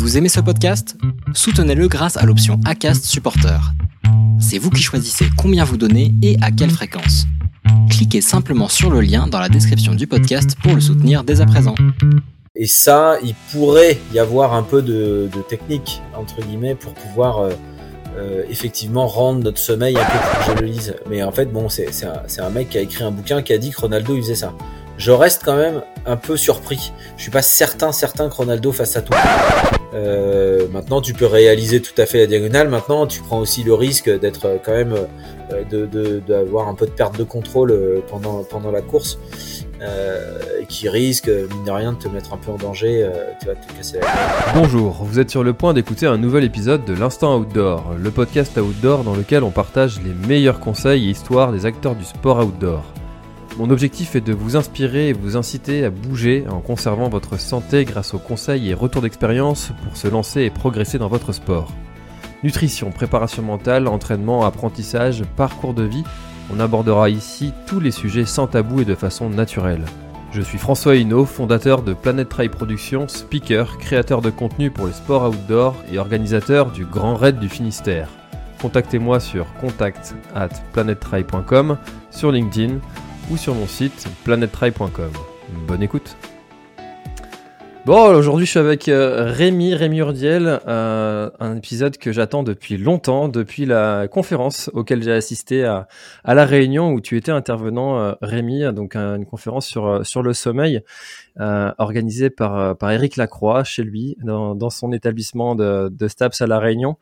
Vous aimez ce podcast? Soutenez-le grâce à l'option ACAST Supporter. C'est vous qui choisissez combien vous donnez et à quelle fréquence. Cliquez simplement sur le lien dans la description du podcast pour le soutenir dès à présent. Et ça, il pourrait y avoir un peu de, technique, entre guillemets, pour pouvoir euh, euh, effectivement rendre notre sommeil un peu plus je. Mais en fait, bon, c'est un, un, mec qui a écrit un bouquin qui a dit que Ronaldo il faisait ça. Je reste quand même un peu surpris. Je suis pas certain, certain que Ronaldo fasse ça tout. Euh, maintenant, tu peux réaliser tout à fait la diagonale. Maintenant, tu prends aussi le risque d'être euh, quand même euh, d'avoir un peu de perte de contrôle euh, pendant pendant la course, euh, qui risque mine de rien de te mettre un peu en danger. tu vas te casser la. Bonjour, vous êtes sur le point d'écouter un nouvel épisode de l'Instant Outdoor, le podcast outdoor dans lequel on partage les meilleurs conseils et histoires des acteurs du sport outdoor. Mon objectif est de vous inspirer et vous inciter à bouger en conservant votre santé grâce aux conseils et retours d'expérience pour se lancer et progresser dans votre sport. Nutrition, préparation mentale, entraînement, apprentissage, parcours de vie, on abordera ici tous les sujets sans tabou et de façon naturelle. Je suis François Hinault, fondateur de Planet Trail Productions, speaker, créateur de contenu pour les sports outdoor et organisateur du Grand Raid du Finistère. Contactez-moi sur contact at sur LinkedIn ou sur mon site planettry.com. Bonne écoute Bon, aujourd'hui je suis avec euh, Rémi, Rémi Urdiel, euh, un épisode que j'attends depuis longtemps, depuis la conférence auquel j'ai assisté à, à, La Réunion où tu étais intervenant, euh, Rémi, donc une conférence sur, sur le sommeil organisée par, par Eric Lacroix chez lui, dans, dans son établissement de, de, STAPS à La Réunion.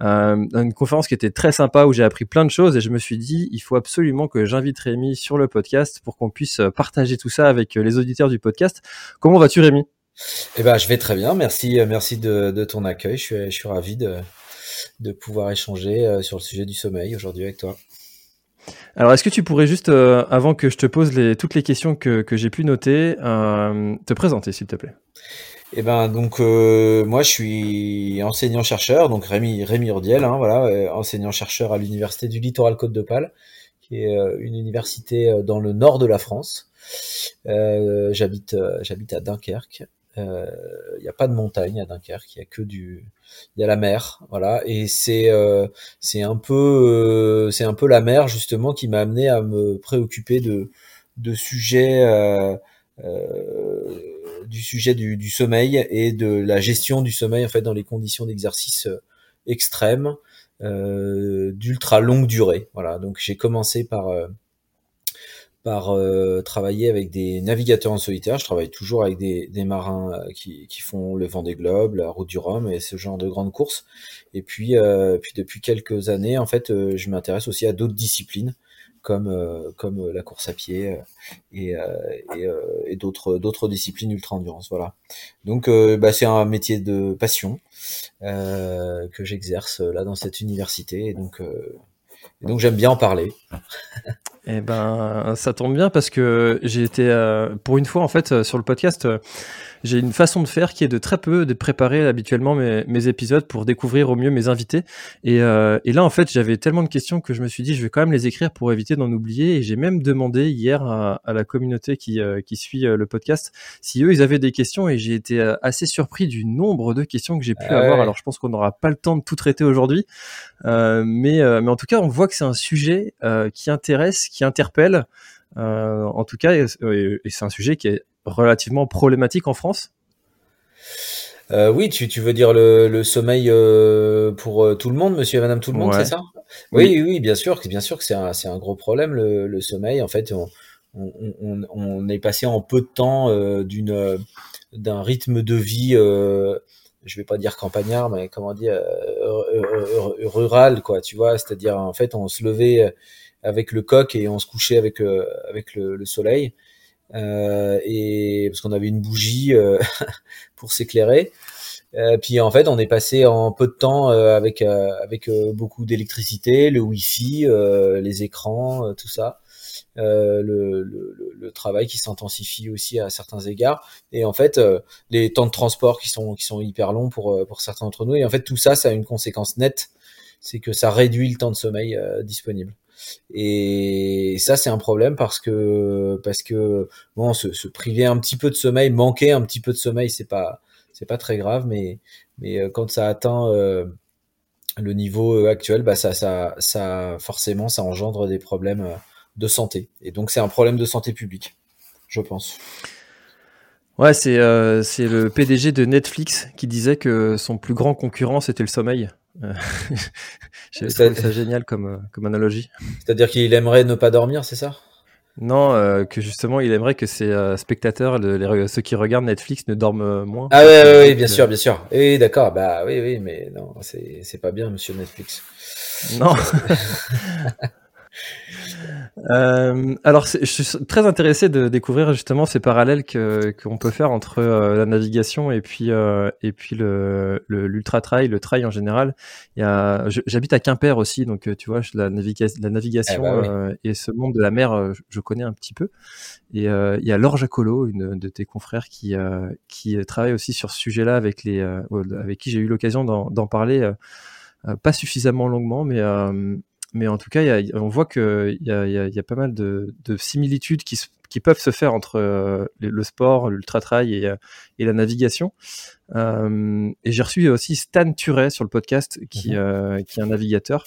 une conférence qui était très sympa où j'ai appris plein de choses et je me suis dit, il faut absolument que j'invite Rémi sur le podcast pour qu'on puisse partager tout ça avec les auditeurs du podcast. Comment vas-tu Rémi? Eh ben, je vais très bien. Merci, euh, merci de, de ton accueil. Je suis, je suis ravi de, de pouvoir échanger euh, sur le sujet du sommeil aujourd'hui avec toi. Alors, est-ce que tu pourrais juste, euh, avant que je te pose les, toutes les questions que, que j'ai pu noter, euh, te présenter, s'il te plaît? Eh ben, donc, euh, moi, je suis enseignant-chercheur, donc Rémi, Rémi Urdiel, hein, voilà, enseignant-chercheur à l'université du Littoral Côte-de-Pal, qui est une université dans le nord de la France. j'habite, j'habite à Dunkerque il euh, n'y a pas de montagne à Dunkerque, il y a que du, il y a la mer, voilà. Et c'est euh, c'est un peu euh, c'est un peu la mer justement qui m'a amené à me préoccuper de de sujets du sujet du, du, sommeil et de la gestion du sommeil en fait dans les conditions d'exercice extrêmes d'ultra longue durée. Voilà. Donc j'ai commencé par par euh, travailler avec des navigateurs en solitaire. Je travaille toujours avec des, des marins euh, qui, qui, font le vent des globes, la route du Rhum et ce genre de grandes courses. Et puis, euh, puis depuis quelques années, en fait, euh, je m'intéresse aussi à d'autres disciplines comme comme la course à pied et, et, et d'autres d'autres disciplines ultra endurance. Voilà. Donc, bah, c'est un métier de passion que j'exerce là dans cette université. Et donc, et donc j'aime bien en parler. Eh ben, ça tombe bien parce que j'ai été, euh, pour une fois en fait, euh, sur le podcast, euh, j'ai une façon de faire qui est de très peu de préparer habituellement mes, mes épisodes pour découvrir au mieux mes invités. Et, euh, et là, en fait, j'avais tellement de questions que je me suis dit, je vais quand même les écrire pour éviter d'en oublier. Et j'ai même demandé hier à, à la communauté qui, euh, qui suit le podcast si eux, ils avaient des questions. Et j'ai été assez surpris du nombre de questions que j'ai pu avoir. Alors, je pense qu'on n'aura pas le temps de tout traiter aujourd'hui. Euh, mais, mais en tout cas, on voit que c'est un sujet qui intéresse, qui interpelle. en tout cas, et c'est un sujet qui est relativement problématique en France euh, oui, tu, tu veux dire le, le sommeil euh, pour euh, tout le monde, monsieur et madame tout le monde, c'est ça? Oui, oui, oui, bien sûr, bien sûr que c'est un, gros problème le, le sommeil. En fait, on, on, on, est passé en peu de temps euh, d'une d'un rythme de vie, je vais pas dire campagnard, mais comment dire rural, quoi. Tu vois, c'est-à-dire en fait, on se levait avec le coq et on se couchait avec avec le, le soleil. Euh, et parce qu'on avait une bougie euh, pour s'éclairer. Euh, puis en fait, on est passé en peu de temps avec avec beaucoup d'électricité, le Wi-Fi, les écrans, tout ça. Euh, le, le, le, travail qui s'intensifie aussi à certains égards et en fait euh, les temps de transport qui sont qui sont hyper longs pour pour certains d'entre nous et en fait tout ça ça a une conséquence nette c'est que ça réduit le temps de sommeil disponible et ça, c'est un problème parce que parce que bon, se, priver un petit peu de sommeil, manquer un petit peu de sommeil, c'est pas c'est pas très grave, mais mais quand ça atteint le niveau actuel, bah ça ça ça forcément ça engendre des problèmes de santé. Et donc c'est un problème de santé publique, je pense. Ouais, c'est euh, c'est le PDG de Netflix qui disait que son plus grand concurrent c'était le sommeil. Euh, j'ai trouvé ça génial comme, euh, comme analogie. C'est-à-dire qu'il aimerait ne pas dormir, c'est ça? Non, que justement il aimerait que ses spectateurs, les, ceux qui regardent Netflix, ne dorment moins. Ah oui, oui, bien sûr, bien sûr. Oui, d'accord. Bah oui, oui, mais non, c'est pas bien, Monsieur Netflix. Non. Euh, alors, je suis très intéressé de découvrir justement ces parallèles que qu'on peut faire entre euh, la navigation et puis euh, et puis le l'ultra trail, le trail en général. J'habite à Quimper aussi, donc tu vois, la, la navigation eh bah et ce monde de la mer, je connais un petit peu. Et il y a Laure Jacolo, une de tes confrères, qui qui travaille aussi sur ce sujet-là avec les avec qui j'ai eu l'occasion d'en parler. pas suffisamment longuement, mais mais en tout cas, on voit qu'il y, y, a, pas mal de, similitudes qui, qui, peuvent se faire entre euh, le sport, l'ultra-trail et, euh, et, la navigation. Euh, et j'ai reçu aussi Stan Turet sur le podcast, qui, mhm. qui est un navigateur.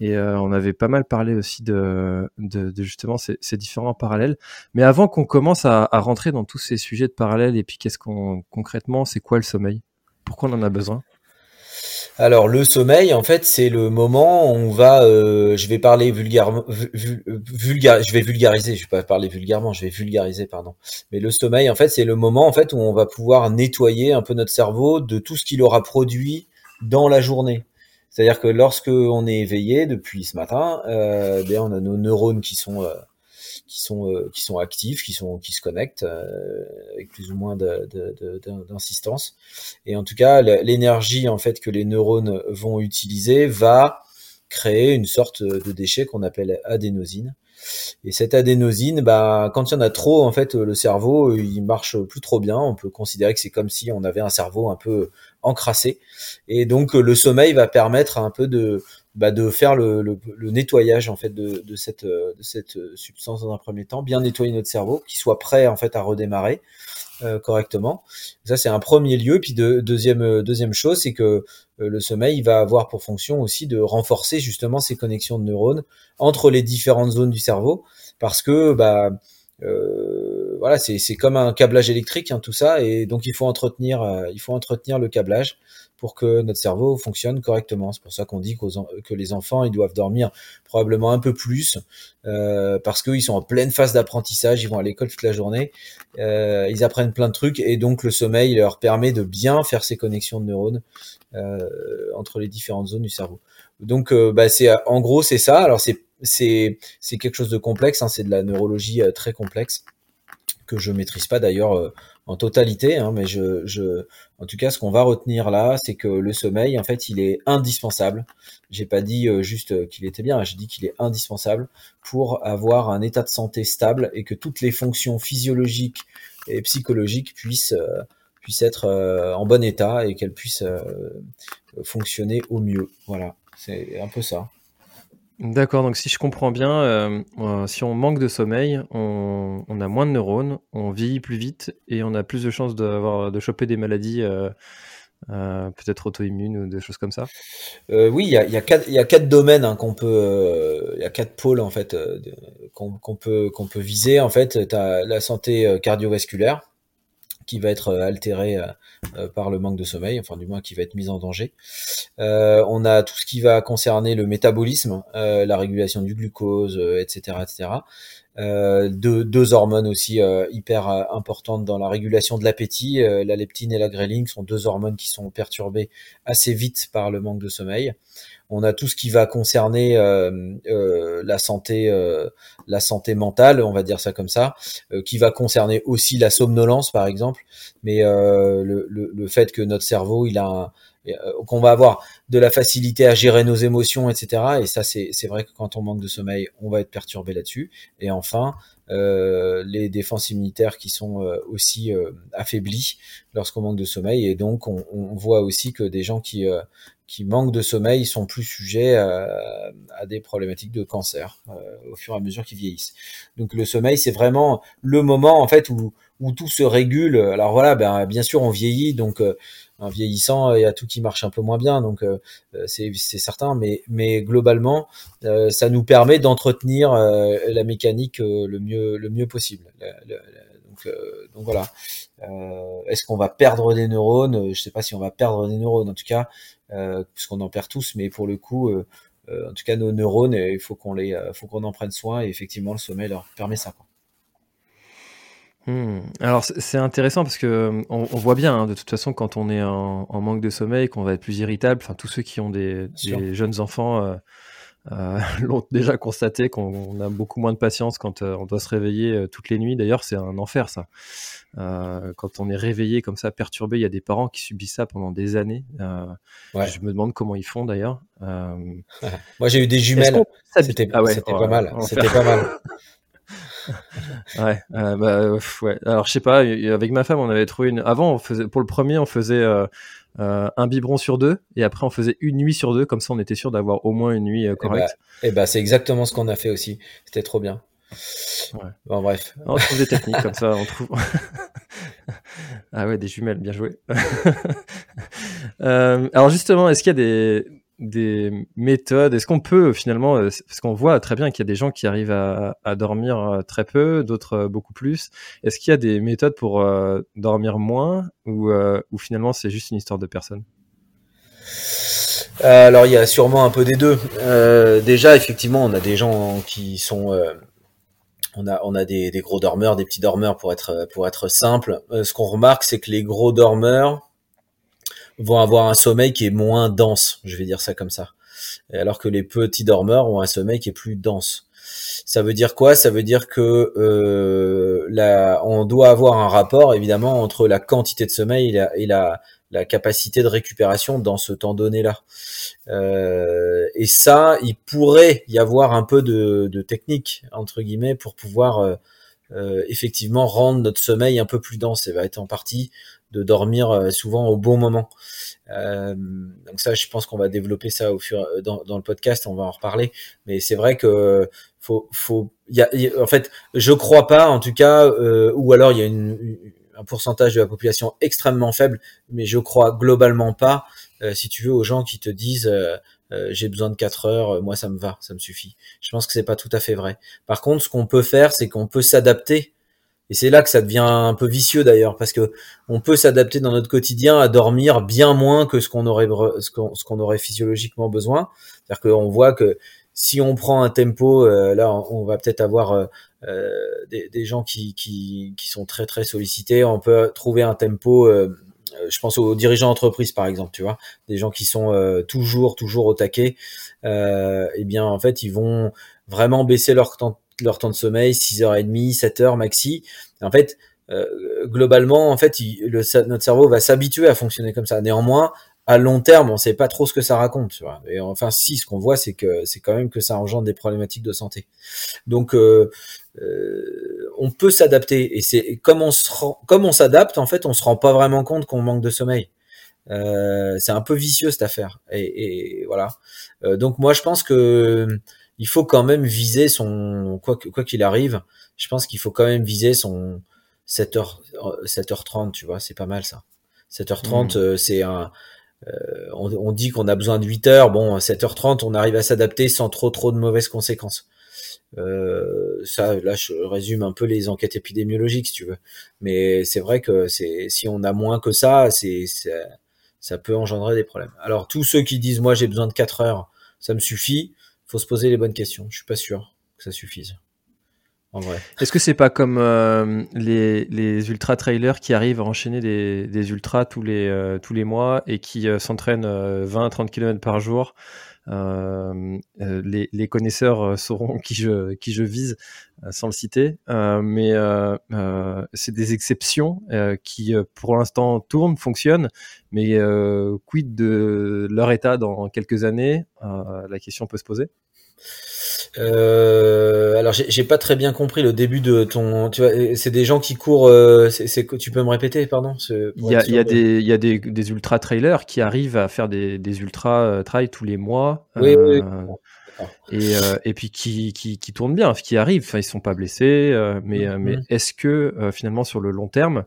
Et on avait pas mal parlé aussi de, de, justement ces, ces, différents parallèles. Mais avant qu'on commence à, à, rentrer dans tous ces sujets de parallèles, et puis qu'est-ce qu'on concrètement, c'est quoi le sommeil? Pourquoi on en a besoin? Alors le sommeil, en fait, c'est le moment où on va, euh, je vais parler vulgairement, je vais vulgariser, je vais pas parler vulgairement, je vais vulgariser, pardon. Mais le sommeil, en fait, c'est le moment, en fait, où on va pouvoir nettoyer un peu notre cerveau de tout ce qu'il aura produit dans la journée. C'est-à-dire que lorsque on est éveillé depuis ce matin, euh, bien, on a nos neurones qui sont euh, qui sont euh, qui sont actifs, qui sont qui se connectent euh, avec plus ou moins d'insistance. Et en tout cas, l'énergie en fait que les neurones vont utiliser va créer une sorte de déchet qu'on appelle adénosine. Et cette adénosine, bah, quand il y en a trop, en fait, le cerveau, il marche plus trop bien. On peut considérer que c'est comme si on avait un cerveau un peu encrassé. Et donc, le sommeil va permettre un peu de, bah, de faire le, le, le, nettoyage en fait de, de, cette, de cette substance dans un premier temps, bien nettoyer notre cerveau, qu'il soit prêt en fait à redémarrer euh, correctement. Ça c'est un premier lieu. Puis de, deuxième deuxième chose, c'est que euh, le sommeil il va avoir pour fonction aussi de renforcer justement ces connexions de neurones entre les différentes zones du cerveau, parce que bah euh, voilà, c'est comme un câblage électrique, hein, tout ça, et donc il faut entretenir, euh, il faut entretenir le câblage pour que notre cerveau fonctionne correctement. C'est pour ça qu'on dit que les enfants, ils doivent dormir probablement un peu plus euh, parce qu'ils sont en pleine phase d'apprentissage, ils vont à l'école toute la journée, euh, ils apprennent plein de trucs et donc le sommeil leur permet de bien faire ces connexions de neurones euh, entre les différentes zones du cerveau. Donc, euh, bah, c'est en gros c'est ça. Alors c'est c'est quelque chose de complexe, hein, c'est de la neurologie très complexe que je maîtrise pas d'ailleurs en totalité, hein, mais je, je, en tout cas, ce qu'on va retenir là, c'est que le sommeil, en fait, il est indispensable. J'ai pas dit euh, juste qu'il était bien, j'ai dit qu'il est indispensable pour avoir un état de santé stable et que toutes les fonctions physiologiques et psychologiques puissent euh, puissent être euh, en bon état et qu'elles puissent fonctionner au mieux. Voilà, c'est un peu ça. D'accord, donc si je comprends bien, euh, euh, si on manque de sommeil, on, a moins de neurones, on vieillit plus vite et on a plus de chances d'avoir de choper des maladies euh, peut-être auto-immunes ou des choses comme ça? oui, il y a, y, a quatre, domaines hein, qu'on peut, il y a quatre pôles en fait qu'on peut qu'on peut viser. En fait, tu la santé cardiovasculaire qui va être altérée par le manque de sommeil, enfin du moins qui va être mise en danger. Euh, on a tout ce qui va concerner le métabolisme, euh, la régulation du glucose, etc., etc. Deux, deux, hormones aussi hyper importantes dans la régulation de l'appétit. la leptine et la ghrelin sont deux hormones qui sont perturbées assez vite par le manque de sommeil on a tout ce qui va concerner euh, euh, la santé, euh, la santé mentale, on va dire ça comme ça, qui va concerner aussi la somnolence par exemple, mais le, le, fait que notre cerveau, il a qu'on va avoir de la facilité à gérer nos émotions, etc. Et ça, c'est vrai que quand on manque de sommeil, on va être perturbé là-dessus. Et enfin, euh, les défenses immunitaires qui sont aussi euh, affaiblies lorsqu'on manque de sommeil. Et donc, on, voit aussi que des gens qui, qui manquent de sommeil sont plus sujets à, des problématiques de cancer euh, au fur et à mesure qu'ils vieillissent. Donc le sommeil, c'est vraiment le moment en fait où, où tout se régule. Alors voilà, ben, bien sûr, on vieillit, donc en vieillissant, il y a tout qui marche un peu moins bien, donc c'est certain. Mais, globalement, ça nous permet d'entretenir la mécanique le mieux le mieux possible. donc, voilà. Est-ce qu'on va perdre des neurones? Je sais pas si on va perdre des neurones. En tout cas, euh, puisqu'on en perd tous, mais pour le coup, euh, euh, en tout cas nos neurones, il faut qu'on les, faut qu'on en prenne soin et effectivement le sommeil leur permet ça. Quoi. Hmm. Alors c'est intéressant parce que on, voit bien hein, de toute façon quand on est en, manque de sommeil qu'on va être plus irritable. Enfin tous ceux qui ont des, jeunes enfants euh, l'ont déjà constaté qu'on a beaucoup moins de patience quand on doit se réveiller toutes les nuits. D'ailleurs c'est un enfer ça. Euh, quand on est réveillé comme ça, perturbé, il y a des parents qui subissent ça pendant des années. Euh, je me demande comment ils font d'ailleurs. Euh, Moi, j'ai eu des jumelles. C'était ah ouais, pas mal. C'était pas mal. Ouais, bah, ouais. Alors, je sais pas. Avec ma femme, on avait trouvé une. Avant, on faisait pour le premier, on faisait un biberon sur deux, et après, on faisait une nuit sur deux. Comme ça, on était sûr d'avoir au moins une nuit eh bah, correcte. Et bah, c'est exactement ce qu'on a fait aussi. C'était trop bien. Bon, bref. On trouve des techniques comme ça, on trouve. ah ouais, des jumelles, bien joué. Euh, alors justement, est-ce qu'il y a des, des méthodes Est-ce qu'on peut finalement, euh, parce qu'on voit très bien qu'il y a des gens qui arrivent à, dormir euh, très peu, d'autres beaucoup plus. Est-ce qu'il y a des méthodes pour dormir moins ou, finalement c'est juste une histoire de personne? Alors il y a sûrement un peu des deux. déjà effectivement on a des gens qui sont on a, on a des, des, gros dormeurs, des petits dormeurs pour être, pour être simple. Euh, ce qu'on remarque, c'est que les gros dormeurs vont avoir un sommeil qui est moins dense, je vais dire ça comme ça. Alors que les petits dormeurs ont un sommeil qui est plus dense. Ça veut dire quoi? Ça veut dire que euh, on doit avoir un rapport évidemment entre la quantité de sommeil et la, et la, la capacité de récupération dans ce temps donné-là. Euh, et ça, il pourrait y avoir un peu de, de technique, entre guillemets, pour pouvoir euh, euh, effectivement rendre notre sommeil un peu plus dense. Ça va être en partie de dormir euh, souvent au bon moment. Euh, donc ça, je pense qu'on va développer ça au fur dans, dans, le podcast, on va en reparler. Mais c'est vrai que faut, faut, y a, en fait, je crois pas, en tout cas, ou alors il y a une un pourcentage de la population extrêmement faible, mais je crois globalement pas, euh, si tu veux, aux gens qui te disent euh, euh, j'ai besoin de 4 heures, moi ça me va, ça me suffit. Je pense que c'est pas tout à fait vrai. Par contre, ce qu'on peut faire, c'est qu'on peut s'adapter. Et c'est là que ça devient un peu vicieux d'ailleurs, parce que on peut s'adapter dans notre quotidien à dormir bien moins que ce qu'on aurait physiologiquement besoin. C'est-à-dire qu'on voit que si on prend un tempo, là, on va peut-être avoir euh, des, des, gens qui, sont très très sollicités. On peut trouver un tempo. Euh, je pense aux dirigeants d'entreprise par exemple, tu vois, des gens qui sont euh, toujours toujours au taquet. eh bien, en fait, ils vont vraiment baisser leur temps leur temps de sommeil, 6h30, 7h maxi. en fait, globalement, en fait, notre cerveau va s'habituer à fonctionner comme ça. Néanmoins, à long terme, on sait pas trop ce que ça raconte. Et enfin, si, ce qu'on voit, c'est que c'est quand même que ça engendre des problématiques de santé. Donc, euh, euh, on peut s'adapter. Et c'est comme on on s'adapte, en fait, on se rend pas vraiment compte qu'on manque de sommeil. Euh, c'est un peu vicieux cette affaire. Et, voilà. Euh, donc moi, je pense que il faut quand même viser son quoi quoi qu'il arrive. Je pense qu'il faut quand même viser son 7h 7h30. Tu vois, c'est pas mal ça. 7h30, mmh. c'est un euh, on, on, dit qu'on a besoin de 8 heures. Bon, à 7h30, on arrive à s'adapter sans trop trop de mauvaises conséquences. Euh, ça, là, je résume un peu les enquêtes épidémiologiques, si tu veux. Mais c'est vrai que c'est si on a moins que ça, c'est ça peut engendrer des problèmes. Alors tous ceux qui disent moi j'ai besoin de 4 heures, ça me suffit, faut se poser les bonnes questions. Je suis pas sûr que ça suffise. Est-ce que c'est pas comme euh, les, les ultra trailers qui arrivent à enchaîner des, des ultras tous les, euh, tous les mois et qui euh, s'entraînent 20-30 km par jour les, les, connaisseurs sauront qui je, qui je vise sans le citer, mais c'est des exceptions qui pour l'instant tournent, fonctionnent, mais quid de leur état dans quelques années La question peut se poser. Euh, alors j'ai pas très bien compris le début de ton. Tu vois, c'est des gens qui courent. Euh, c'est tu peux me répéter, pardon Il y a, y a des il y a des, des ultra trailers qui arrivent à faire des, des ultra euh, trails tous les mois. Oui, oui. Et, et puis qui, qui, qui tournent bien, qui arrivent. Enfin, ils sont pas blessés, mais mm, mais est-ce que finalement sur le long terme, euh,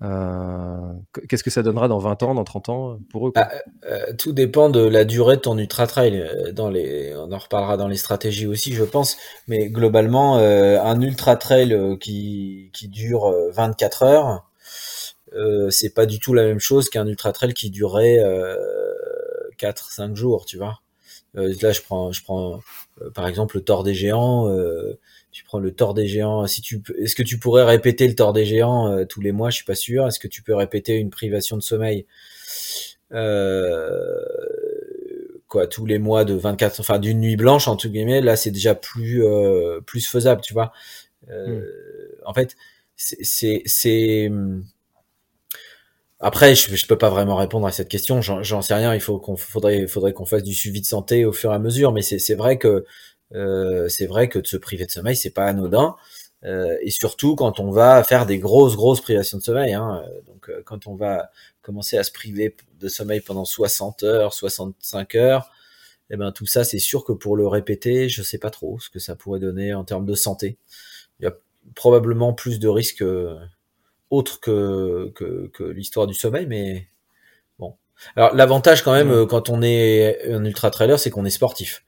qu'est-ce que ça donnera dans 20 ans, dans 30 ans pour eux bah, euh, Tout dépend de la durée de ton ultra trail. Euh, dans les, on en reparlera dans les stratégies aussi, je pense. Mais globalement, un ultra trail qui, qui dure 24 heures, c'est pas du tout la même chose qu'un ultra trail qui durerait 4-5 jours, tu vois? là, je prends, je prends par exemple le Tour des Géants tu prends le tort des géants. Si tu, est-ce que tu pourrais répéter le tort des géants euh, tous les mois? Je suis pas sûr. Est-ce que tu peux répéter une privation de sommeil? Euh, quoi tous les mois de 24, enfin d'une nuit blanche entre guillemets Là, c'est déjà plus euh, plus faisable, tu vois? Hmm. En fait, c'est c'est après, je, je peux pas vraiment répondre à cette question. J'en sais rien. Il faut qu'on faudrait faudrait qu'on fasse du suivi de santé au fur et à mesure. Mais c'est vrai que euh, c'est vrai que de se priver de sommeil, c'est pas anodin. Euh, et surtout quand on va faire des grosses grosses privations de sommeil. Hein. Donc euh, quand on va commencer à se priver de sommeil pendant 60 heures, 65 heures, eh ben tout ça c'est sûr que pour le répéter, je sais pas trop ce que ça pourrait donner en termes de santé. Il y a probablement plus de risques autres que, que, que l'histoire du sommeil, mais bon. Alors l'avantage quand même quand on est un ultra trailer, c'est qu'on est sportif.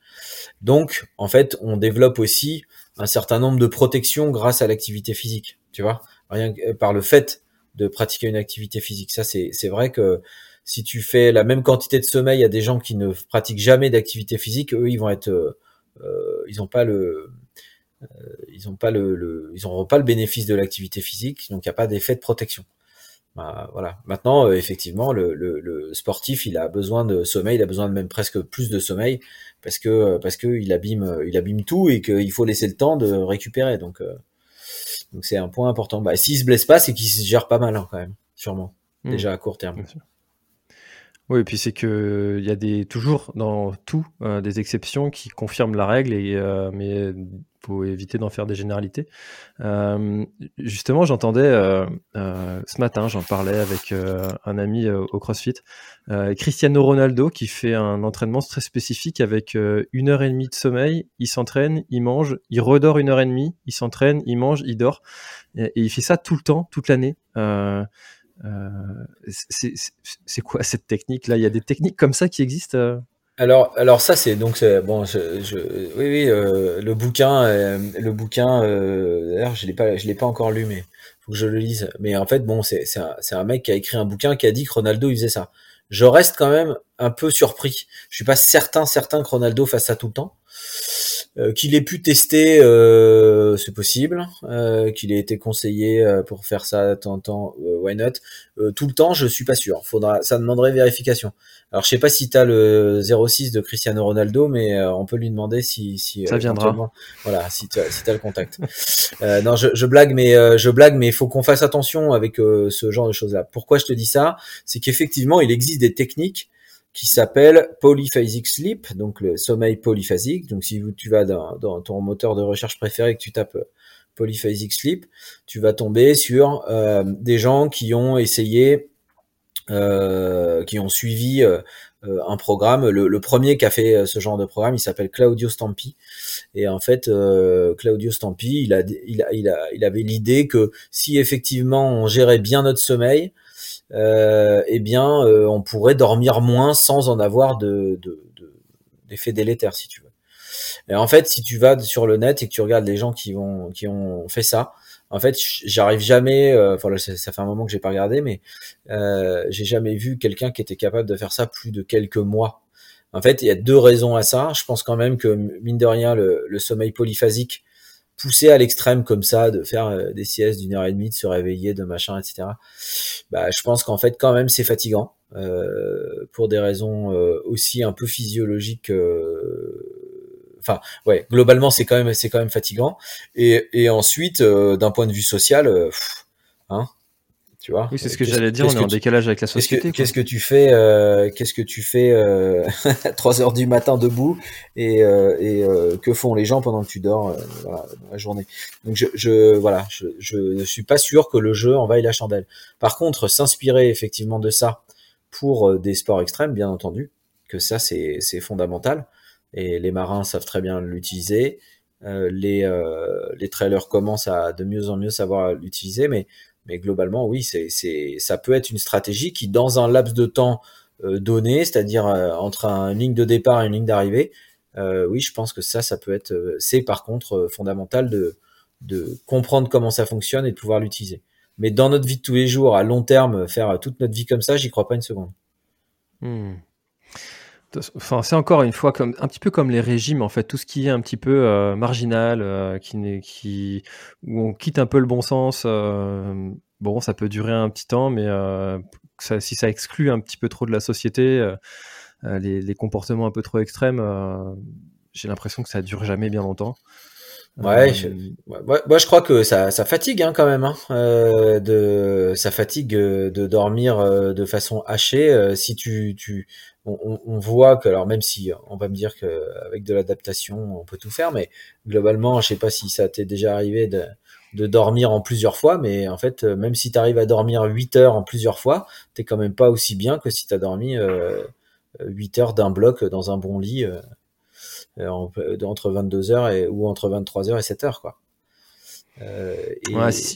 Donc, en fait, on développe aussi un certain nombre de protections grâce à l'activité physique, tu vois, rien que par le fait de pratiquer une activité physique. Ça, c'est vrai que si tu fais la même quantité de sommeil à des gens qui ne pratiquent jamais d'activité physique, eux, ils vont être, euh, euh ils n'ont pas le, euh, ils ont pas le, ils n'auront pas le bénéfice de l'activité physique, donc il n'y a pas d'effet de protection. Bah, voilà. Maintenant, euh, effectivement, le, le, le, sportif, il a besoin de sommeil, il a besoin de même presque plus de sommeil parce que parce que il abîme il abîme tout et qu'il faut laisser le temps de récupérer. Donc euh, donc c'est un point important. Bah, s'il se blesse pas, c'est qu'il se gère pas mal hein, quand même, sûrement. Mmh. Déjà à court terme. Oui, et puis c'est que il y a des toujours dans tout euh, des exceptions qui confirment la règle et mais faut éviter d'en faire des généralités. Euh, justement, j'entendais euh, euh, ce matin, j'en parlais avec un ami au CrossFit, Cristiano Ronaldo qui fait un entraînement très spécifique avec une heure et demie de sommeil. Il s'entraîne, il mange, il redort une heure et demie, il s'entraîne, il mange, il dort, et, il fait ça tout le temps, toute l'année. C'est quoi cette technique là? Il y a des techniques comme ça qui existent alors, alors ça c'est donc bon, je, je, oui oui euh, le bouquin, euh, le bouquin. Euh, D'ailleurs, je l'ai pas, je l'ai pas encore lu, mais faut que je le lise. Mais en fait, bon, c'est c'est un, un, mec qui a écrit un bouquin qui a dit que Ronaldo il faisait ça. Je reste quand même un peu surpris. Je suis pas certain certain que Ronaldo fasse ça tout le temps. Euh, qu'il ait pu tester, euh, c'est possible. Euh, qu'il ait été conseillé pour faire ça de temps en temps, why not? Tout le temps, je suis pas sûr. Faudra, ça demanderait vérification. Alors, je sais pas si tu as le 06 de Cristiano Ronaldo, mais on peut lui demander si, si ça viendra. Voilà, si tu as, si as le contact. non, je, je, blague, mais je blague, mais il faut qu'on fasse attention avec ce genre de choses-là. Pourquoi je te dis ça? C'est qu'effectivement, il existe des techniques qui s'appelle Polyphasic Sleep, donc le sommeil polyphasique. Donc si tu vas dans, ton moteur de recherche préféré que tu tapes euh, Polyphasic Sleep, tu vas tomber sur euh, des gens qui ont essayé, euh, qui ont suivi euh, un programme. Le, le, premier qui a fait ce genre de programme, il s'appelle Claudio Stampi. Et en fait, Claudio Stampi, il, a, il, a, il, a, il avait l'idée que si effectivement on gérait bien notre sommeil, euh, eh bien, euh, on pourrait dormir moins sans en avoir de, d'effet délétère, si tu veux. Et en fait, si tu vas sur le net et que tu regardes les gens qui vont, qui ont fait ça, en fait, j'arrive jamais. Euh, enfin, ça, fait un moment que j'ai pas regardé, mais euh, j'ai jamais vu quelqu'un qui était capable de faire ça plus de quelques mois. En fait, il y a deux raisons à ça. Je pense quand même que mine de rien, le, le sommeil polyphasique pousser à l'extrême comme ça, de faire euh, des siestes d'une heure et demie, de se réveiller, de machin, etc. Bah, je pense qu'en fait, quand même, c'est fatigant euh, pour des raisons euh, aussi un peu physiologiques. Euh, enfin, ouais, globalement, c'est quand même, c'est quand même fatigant. Et, et ensuite, d'un point de vue social, hein, Tu vois Oui, c'est ce que j'allais dire. On est en décalage avec la société. Qu'est-ce que, tu fais euh, Qu'est-ce que tu fais euh, à 3 heures du matin debout et, euh, et euh, que font les gens pendant que tu dors euh, voilà, dans la journée Donc je, je voilà, je, je ne suis pas sûr que le jeu envahit la chandelle. Par contre, s'inspirer effectivement de ça pour des sports extrêmes, bien entendu, que ça c'est c'est fondamental et les marins savent très bien l'utiliser. les les trailers commencent à de mieux en mieux savoir l'utiliser, mais mais globalement, oui, c'est, c'est, ça peut être une stratégie qui, dans un laps de temps euh, donné, c'est-à-dire euh, entre une ligne de départ et une ligne d'arrivée, euh, oui, je pense que ça, ça peut être, c'est par contre fondamental de, de comprendre comment ça fonctionne et de pouvoir l'utiliser. Mais dans notre vie de tous les jours, à long terme, faire toute notre vie comme ça, j'y crois pas une seconde. Hmm. Enfin, c'est encore une fois comme un petit peu comme les régimes en fait, tout ce qui est un petit peu euh, marginal, euh, qui n'est qui où on quitte un peu le bon sens. Euh, bon, ça peut durer un petit temps, mais ça, si ça exclut un petit peu trop de la société, les, les, comportements un peu trop extrêmes, j'ai l'impression que ça dure jamais bien longtemps. Ouais, je, moi je crois que ça, ça fatigue hein, quand même. Hein, de, ça fatigue de dormir de façon hachée. si tu, tu, on, voit que, alors même si on va me dire qu'avec de l'adaptation, on peut tout faire, mais globalement, je sais pas si ça t'est déjà arrivé de, dormir en plusieurs fois, mais en fait, même si tu arrives à dormir 8 heures en plusieurs fois, t'es quand même pas aussi bien que si tu as dormi euh, 8 heures d'un bloc dans un bon lit euh, entre 22 heures et, ou entre 23 heures et 7 heures, quoi. Euh,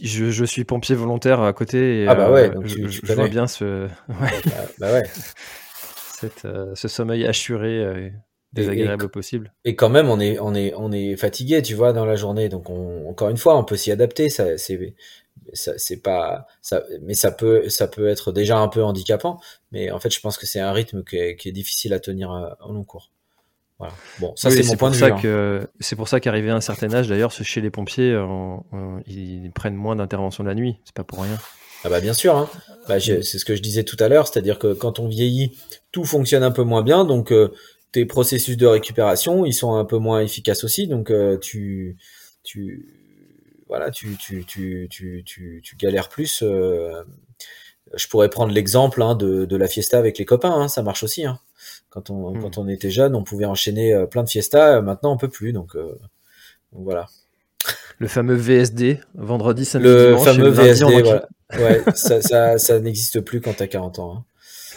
je, suis pompier volontaire à côté. Et, ah bah ouais, je, je vois bien ce. Ouais. bah ouais. Euh, ce sommeil assuré euh, désagréable possible. Et quand même, on est, on est, on est fatigué, tu vois, dans la journée. Donc, encore une fois, on peut s'y adapter. Ça, c'est, c'est pas, ça, mais ça peut, ça peut être déjà un peu handicapant. Mais en fait, je pense que c'est un rythme qui est, difficile à tenir euh, en long cours. Voilà. Bon, ça c'est mon point de vue. Hein. C'est pour ça qu'arrivé à un certain âge, d'ailleurs, chez les pompiers, ils prennent moins d'intervention la nuit. C'est pas pour rien. Ah bah bien sûr, hein. bah, c'est ce que je disais tout à l'heure, c'est-à-dire que quand on vieillit, tout fonctionne un peu moins bien, donc euh, tes processus de récupération, ils sont un peu moins efficaces aussi, donc euh, tu, tu, voilà, tu, tu, tu, tu, tu, tu galères plus. Euh, je pourrais prendre l'exemple hein, de, de, la fiesta avec les copains, hein, ça marche aussi. Hein. Quand, on, hmm. quand on était jeune, on pouvait enchaîner plein de fiestas, maintenant on peut plus, donc, donc voilà. Le fameux VSD, vendredi, samedi, le dimanche. Le fameux VSD, voilà. Ouais, ça, ça, ça n'existe plus quand t'as 40 ans. Hein.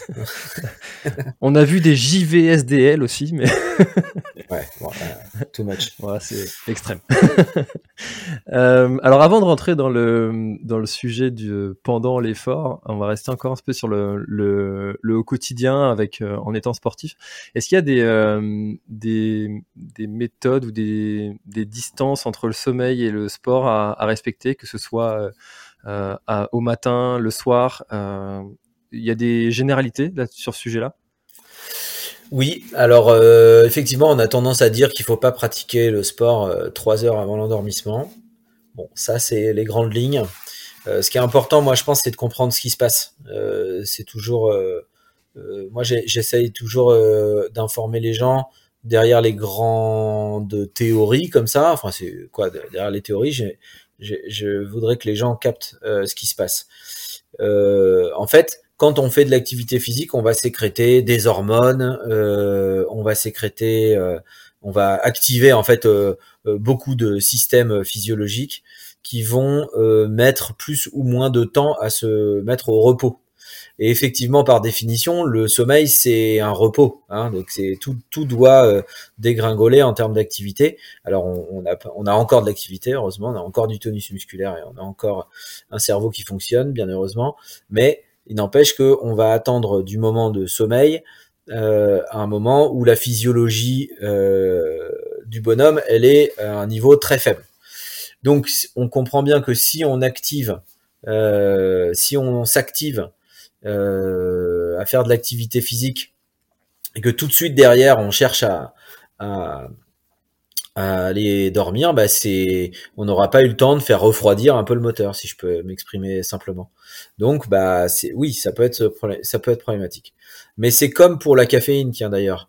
On a vu des JVSDL aussi, mais. ouais, bon, too much. Voilà, c'est extrême. euh, alors, avant de rentrer dans le, dans le sujet du pendant l'effort, on va rester encore un peu sur le, le, le quotidien avec, euh, en étant sportif. Est-ce qu'il y a des, euh, des, des, méthodes ou des, des, distances entre le sommeil et le sport à, à respecter, que ce soit euh, au matin, le soir il y a des généralités sur ce sujet-là? Oui, alors euh, effectivement, on a tendance à dire qu'il faut pas pratiquer le sport euh, trois heures avant l'endormissement. Bon, ça c'est les grandes lignes. Euh, ce qui est important, moi je pense, c'est de comprendre ce qui se passe. c'est toujours, moi j'essaye toujours d'informer les gens derrière les grandes théories comme ça. Enfin, c'est quoi derrière les théories je, voudrais que les gens captent ce qui se passe. en fait, quand on fait de l'activité physique, on va sécréter des hormones, euh, on va sécréter, euh, on va activer en fait euh, beaucoup de systèmes physiologiques qui vont mettre plus ou moins de temps à se mettre au repos. Et effectivement, par définition, le sommeil c'est un repos. Hein, donc c'est tout, tout doit dégringoler en termes d'activité. Alors on, a, on a encore de l'activité, heureusement, on a encore du tonus musculaire et on a encore un cerveau qui fonctionne, bien heureusement. Mais il n'empêche qu'on va attendre du moment de sommeil euh, à un moment où la physiologie euh, du bonhomme, elle est à un niveau très faible. Donc on comprend bien que si on active, euh, si on s'active à faire de l'activité physique et que tout de suite derrière on cherche à, aller dormir, bah c'est, on n'aura pas eu le temps de faire refroidir un peu le moteur, si je peux m'exprimer simplement. Donc, bah, c'est, oui, ça peut être, ça peut être problématique. Mais c'est comme pour la caféine, tiens d'ailleurs.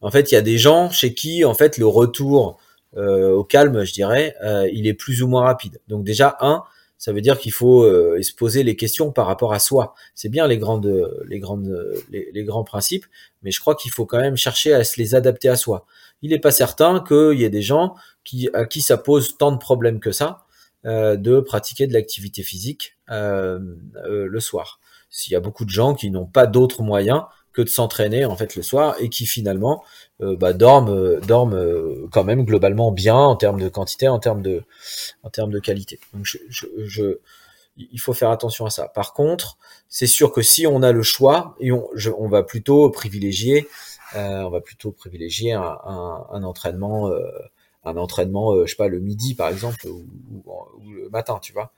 En fait, il y a des gens chez qui, en fait, le retour euh, au calme, je dirais, euh, il est plus ou moins rapide. Donc déjà, un, ça veut dire qu'il faut euh, se poser les questions par rapport à soi. C'est bien les grandes, les grandes, les, grands principes, mais je crois qu'il faut quand même chercher à se les adapter à soi. Il n'est pas certain qu'il y ait des gens qui, à qui ça pose tant de problèmes que ça euh, de pratiquer de l'activité physique euh, le soir. S'il y a beaucoup de gens qui n'ont pas d'autres moyens que de s'entraîner en fait le soir et qui finalement bah, dorment, dorment quand même globalement bien en termes de quantité, en termes de, en termes de qualité. Donc je, je, il faut faire attention à ça. Par contre, c'est sûr que si on a le choix, et on, on va plutôt privilégier, euh, on va plutôt privilégier un, un, entraînement, euh, un entraînement, euh, je sais pas, le midi par exemple ou, ou, le matin, tu vois,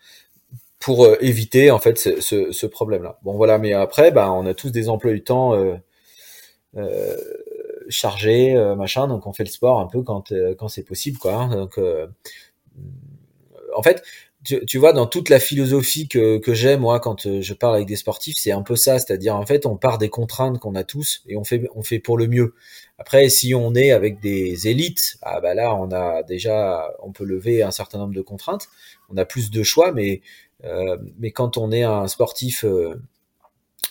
pour éviter en fait ce, problème-là. Bon voilà, mais après, bah, on a tous des emplois du temps chargés, machin, donc on fait le sport un peu quand quand c'est possible, quoi. Hein. donc en fait, tu, vois, dans toute la philosophie que, que j'ai, moi, quand euh, je parle avec des sportifs, c'est un peu ça, c'est-à-dire, en fait, on part des contraintes qu'on a tous et on fait, on fait pour le mieux. Après, si on est avec des élites, ah bah là, on a déjà, on peut lever un certain nombre de contraintes, on a plus de choix, mais, euh, mais quand on est un sportif euh,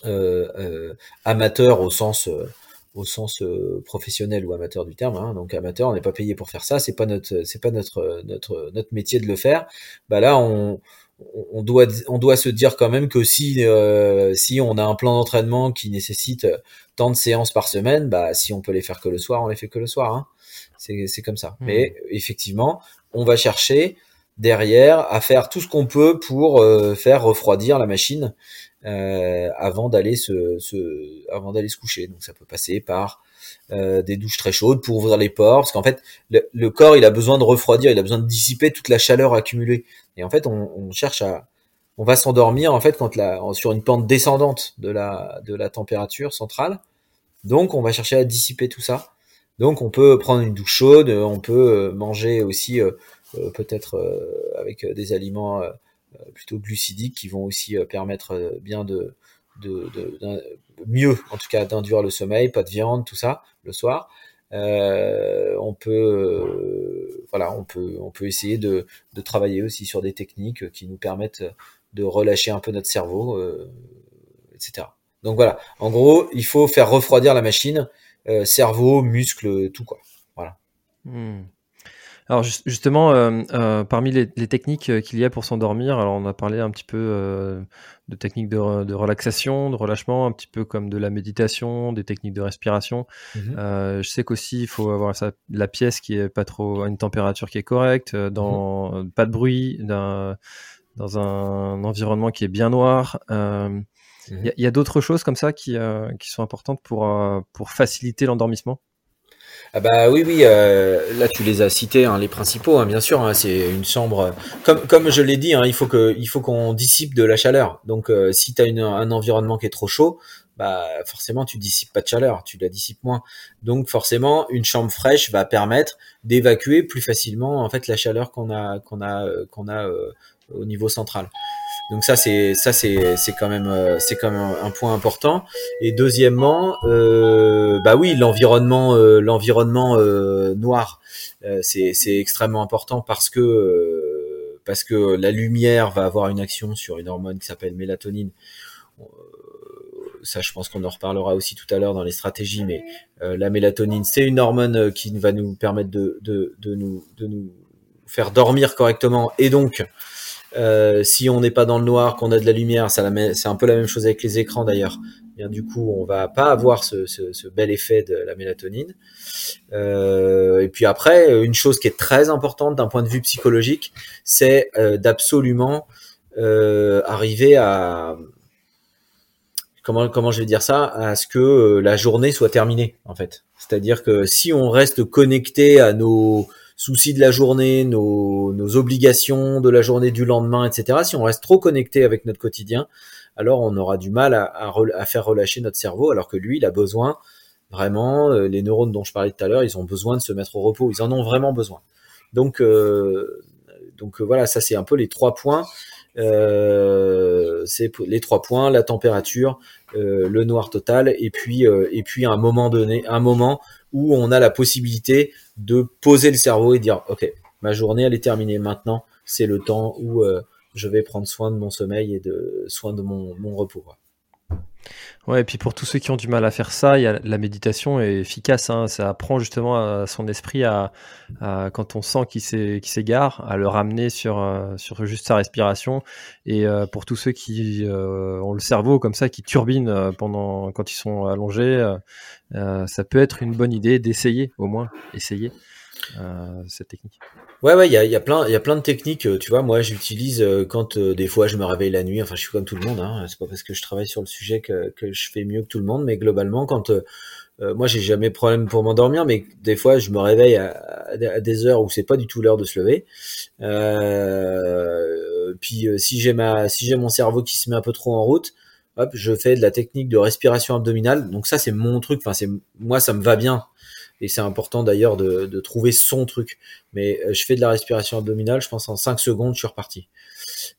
euh amateur au sens au sens euh, professionnel ou amateur du terme. Hein. Donc amateur, on n'est pas payé pour faire ça, c'est pas notre c'est pas notre notre notre métier de le faire. Bah là, on on doit on doit se dire quand même que si euh, si on a un plan d'entraînement qui nécessite tant de séances par semaine, bah si on peut les faire que le soir, on les fait que le soir. Hein. C'est c'est comme ça. Mmh. Mais effectivement, on va chercher derrière à faire tout ce qu'on peut pour euh, faire refroidir la machine euh, avant d'aller se, se, avant d'aller se coucher. Donc ça peut passer par euh, des douches très chaudes pour ouvrir les pores, parce qu'en fait le, corps il a besoin de refroidir, il a besoin de dissiper toute la chaleur accumulée. Et en fait on, on cherche à, on va s'endormir en fait quand la, sur une pente descendante de la, de la température centrale. Donc on va chercher à dissiper tout ça. Donc on peut prendre une douche chaude, on peut manger aussi euh, peut-être avec des aliments euh, plutôt glucidiques qui vont aussi euh, permettre euh, bien de, de, mieux en tout cas d'induire le sommeil, pas de viande, tout ça le soir. Euh, on peut voilà, on peut on peut essayer de, de, travailler aussi sur des techniques qui nous permettent de relâcher un peu notre cerveau, euh, etc. Donc voilà, en gros, il faut faire refroidir la machine, euh, cerveau, muscles, tout quoi. Voilà. Hmm. Alors justement, euh, euh, parmi les, techniques euh, qu'il y a pour s'endormir, alors on a parlé un petit peu de techniques de, relaxation, de relâchement, un petit peu comme de la méditation, des techniques de respiration. Mmh je sais qu'aussi il faut avoir la pièce qui est pas trop à une température qui est correcte, dans mmh pas de bruit, dans, dans un environnement qui est bien noir. Mmh il y a, d'autres choses comme ça qui, qui sont importantes pour, pour faciliter l'endormissement? Ah bah oui, oui, euh, là tu les as cités, hein, les principaux, hein, bien sûr. Hein, c'est une chambre, comme comme je l'ai dit, hein, il faut que il faut qu'on dissipe de la chaleur. Donc euh, si tu as un environnement qui est trop chaud, bah forcément tu dissipes pas de chaleur, tu la dissipes moins. Donc forcément, une chambre fraîche va permettre d'évacuer plus facilement en fait la chaleur qu'on a qu'on a euh, qu'on a au niveau central. Donc ça c'est ça c'est c'est quand même euh, c'est quand même un point important. Et deuxièmement, euh, bah oui l'environnement euh, l'environnement euh, noir c'est c'est extrêmement important parce que parce que la lumière va avoir une action sur une hormone qui s'appelle mélatonine. Ça, je pense qu'on en reparlera aussi tout à l'heure dans les stratégies, mais la mélatonine, c'est une hormone qui va nous permettre de, de, de, nous, de nous faire dormir correctement et donc euh, si on n'est pas dans le noir, qu'on a de la lumière, c'est un peu la même chose avec les écrans d'ailleurs. Bien du coup, on va pas avoir ce, bel effet de la mélatonine. Euh, et puis après, une chose qui est très importante d'un point de vue psychologique, c'est euh, d'absolument euh, arriver à comment je vais dire ça, à ce que euh, la journée soit terminée en fait. C'est-à-dire que si on reste connecté à nos soucis de la journée, nos, obligations de la journée du lendemain, etc., si on reste trop connecté avec notre quotidien, alors on aura du mal à, à, faire relâcher notre cerveau, alors que lui, il a besoin vraiment, euh, les neurones dont je parlais tout à l'heure, ils ont besoin de se mettre au repos, ils en ont vraiment besoin. Donc, euh, donc euh, voilà, ça c'est un peu les trois points. C'est les trois points la température, le noir total, et puis et puis un moment donné, un moment où on a la possibilité de poser le cerveau et dire ok ma journée elle est terminée maintenant c'est le temps où euh, je vais prendre soin de mon sommeil et de soin de mon, mon repos. Ouais, et puis pour tous ceux qui ont du mal à faire ça, y a, la méditation est efficace. Hein, ça apprend justement à son esprit à, quand on sent qu'il s'égare, à le ramener sur, euh, sur juste sa respiration. Et euh, pour tous ceux qui euh, ont le cerveau comme ça, qui turbine pendant quand ils sont allongés, ça peut être une bonne idée d'essayer, au moins, essayer cette technique. Ouais, ouais, il y a, y, a plein, y a plein de techniques. Euh, tu vois, moi, j'utilise euh, quand euh, des fois je me réveille la nuit. Enfin, je suis comme tout le monde. Hein, c'est pas parce que je travaille sur le sujet que, que je fais mieux que tout le monde, mais globalement, quand moi, j'ai jamais problème pour m'endormir, mais des fois, je me réveille à, à des heures où c'est pas du tout l'heure de se lever. puis, si j'ai ma, si j'ai mon cerveau qui se met un peu trop en route, hop, je fais de la technique de respiration abdominale. Donc ça, c'est mon truc. Enfin, c'est moi, ça me va bien et c'est important d'ailleurs de, trouver son truc. Mais euh, je fais de la respiration abdominale, je pense en 5 secondes, je suis reparti.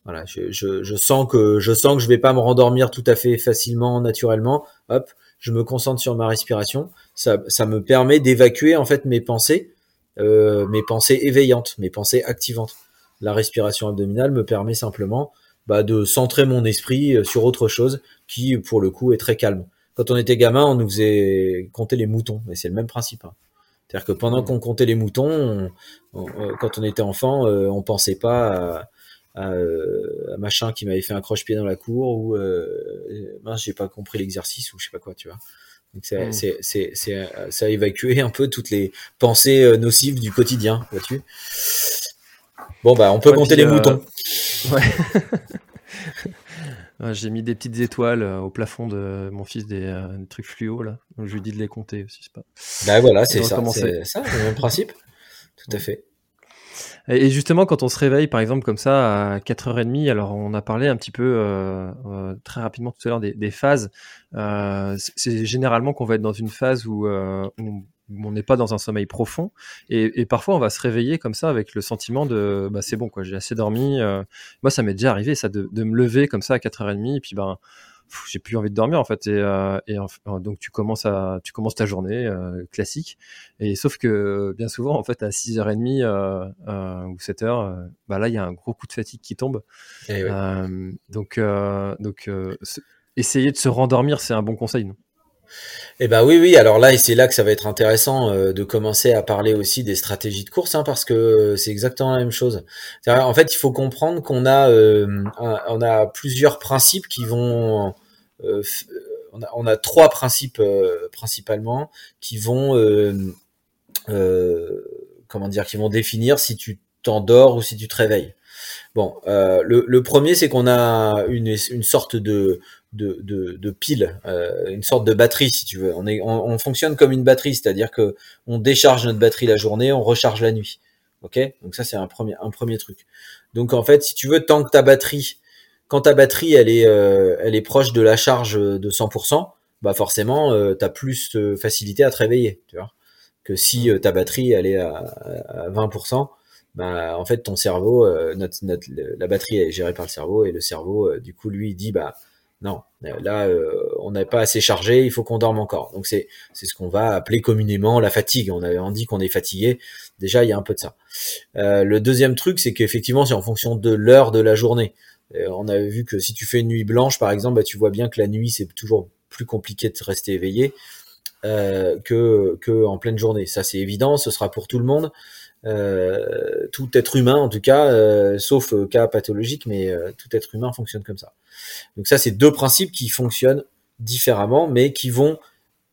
Voilà, je, sens que je sens que je vais pas me rendormir tout à fait facilement, naturellement. Hop, je me concentre sur ma respiration. Ça, ça me permet d'évacuer en fait mes pensées, euh, mes pensées éveillantes, mes pensées activantes. La respiration abdominale me permet simplement bah, de centrer mon esprit euh, sur autre chose qui, pour le coup, est très calme quand on était gamin, on nous faisait compter les moutons, et c'est le même principe. Hein. C'est-à-dire que pendant mmh. qu'on comptait les moutons, euh, quand on était enfant, euh, on pensait pas à, euh, machin qui m'avait fait un croche-pied dans la cour ou euh, mince, j'ai pas compris l'exercice ou je sais pas quoi, tu vois. Donc mmh. c'est, c'est, c'est, ça a évacué un peu toutes les pensées nocives du quotidien, vois-tu. Bon bah on peut compter les moutons. Ouais. J'ai mis des petites étoiles euh, au plafond de mon fils, des, euh, trucs fluo là. Donc je lui dis de les compter aussi, c'est pas. Bah voilà, c'est ça, c'est ça, le même principe. Tout à fait. Et justement, quand on se réveille, par exemple, comme ça, à 4h30, alors on a parlé un petit peu euh, très rapidement tout à l'heure des, des, phases. c'est généralement qu'on va être dans une phase où on, on n'est pas dans un sommeil profond. Et, parfois, on va se réveiller comme ça avec le sentiment de bah, c'est bon, quoi, j'ai assez dormi. Euh. moi, ça m'est déjà arrivé, ça, de, me lever comme ça à 4h30, et puis ben. j'ai plus envie de dormir en fait et, euh, donc tu commences à tu commences ta journée euh, classique et sauf que bien souvent en fait à 6h30 ou 7h bah là il y a un gros coup de fatigue qui tombe eh donc donc essayer de se rendormir c'est un bon conseil non? Eh ben oui, oui. Alors là, c'est là que ça va être intéressant euh, de commencer à parler aussi des stratégies de course, hein, parce que c'est exactement la même chose. En fait, il faut comprendre qu'on a, euh, plusieurs principes qui vont, euh, on, a, trois principes principalement qui vont, comment dire, qui vont définir si tu t'endors ou si tu te réveilles. Bon, le, premier, c'est qu'on a une sorte de, de, de, de pile, euh, une sorte de batterie si tu veux. On, est, on, fonctionne comme une batterie, c'est-à-dire que on décharge notre batterie la journée, on recharge la nuit. Ok? Donc ça c'est un premier, un premier truc. Donc en fait, si tu veux, tant que ta batterie, quand ta batterie elle est, euh, elle est proche de la charge de 100%, bah forcément euh, tu as plus facilité à te réveiller, tu vois? Que si euh, ta batterie elle est à, à 20%, bah en fait ton cerveau, notre, notre, la batterie est gérée par le cerveau et le cerveau du coup lui dit bah non, là, euh, on n'est pas assez chargé, il faut qu'on dorme encore. Donc c'est ce qu'on va appeler communément la fatigue. On avait dit qu'on est fatigué. Déjà, il y a un peu de ça. Euh, le deuxième truc, c'est qu'effectivement, c'est en fonction de l'heure de la journée. Euh, on avait vu que si tu fais une nuit blanche, par exemple, bah, tu vois bien que la nuit, c'est toujours plus compliqué de rester éveillé que en pleine journée. Ça, c'est évident. Ce sera pour tout le monde. Euh, tout être humain en tout cas, euh, sauf euh, cas pathologique, mais tout être humain fonctionne comme ça. Donc ça, c'est deux principes qui fonctionnent différemment, mais qui vont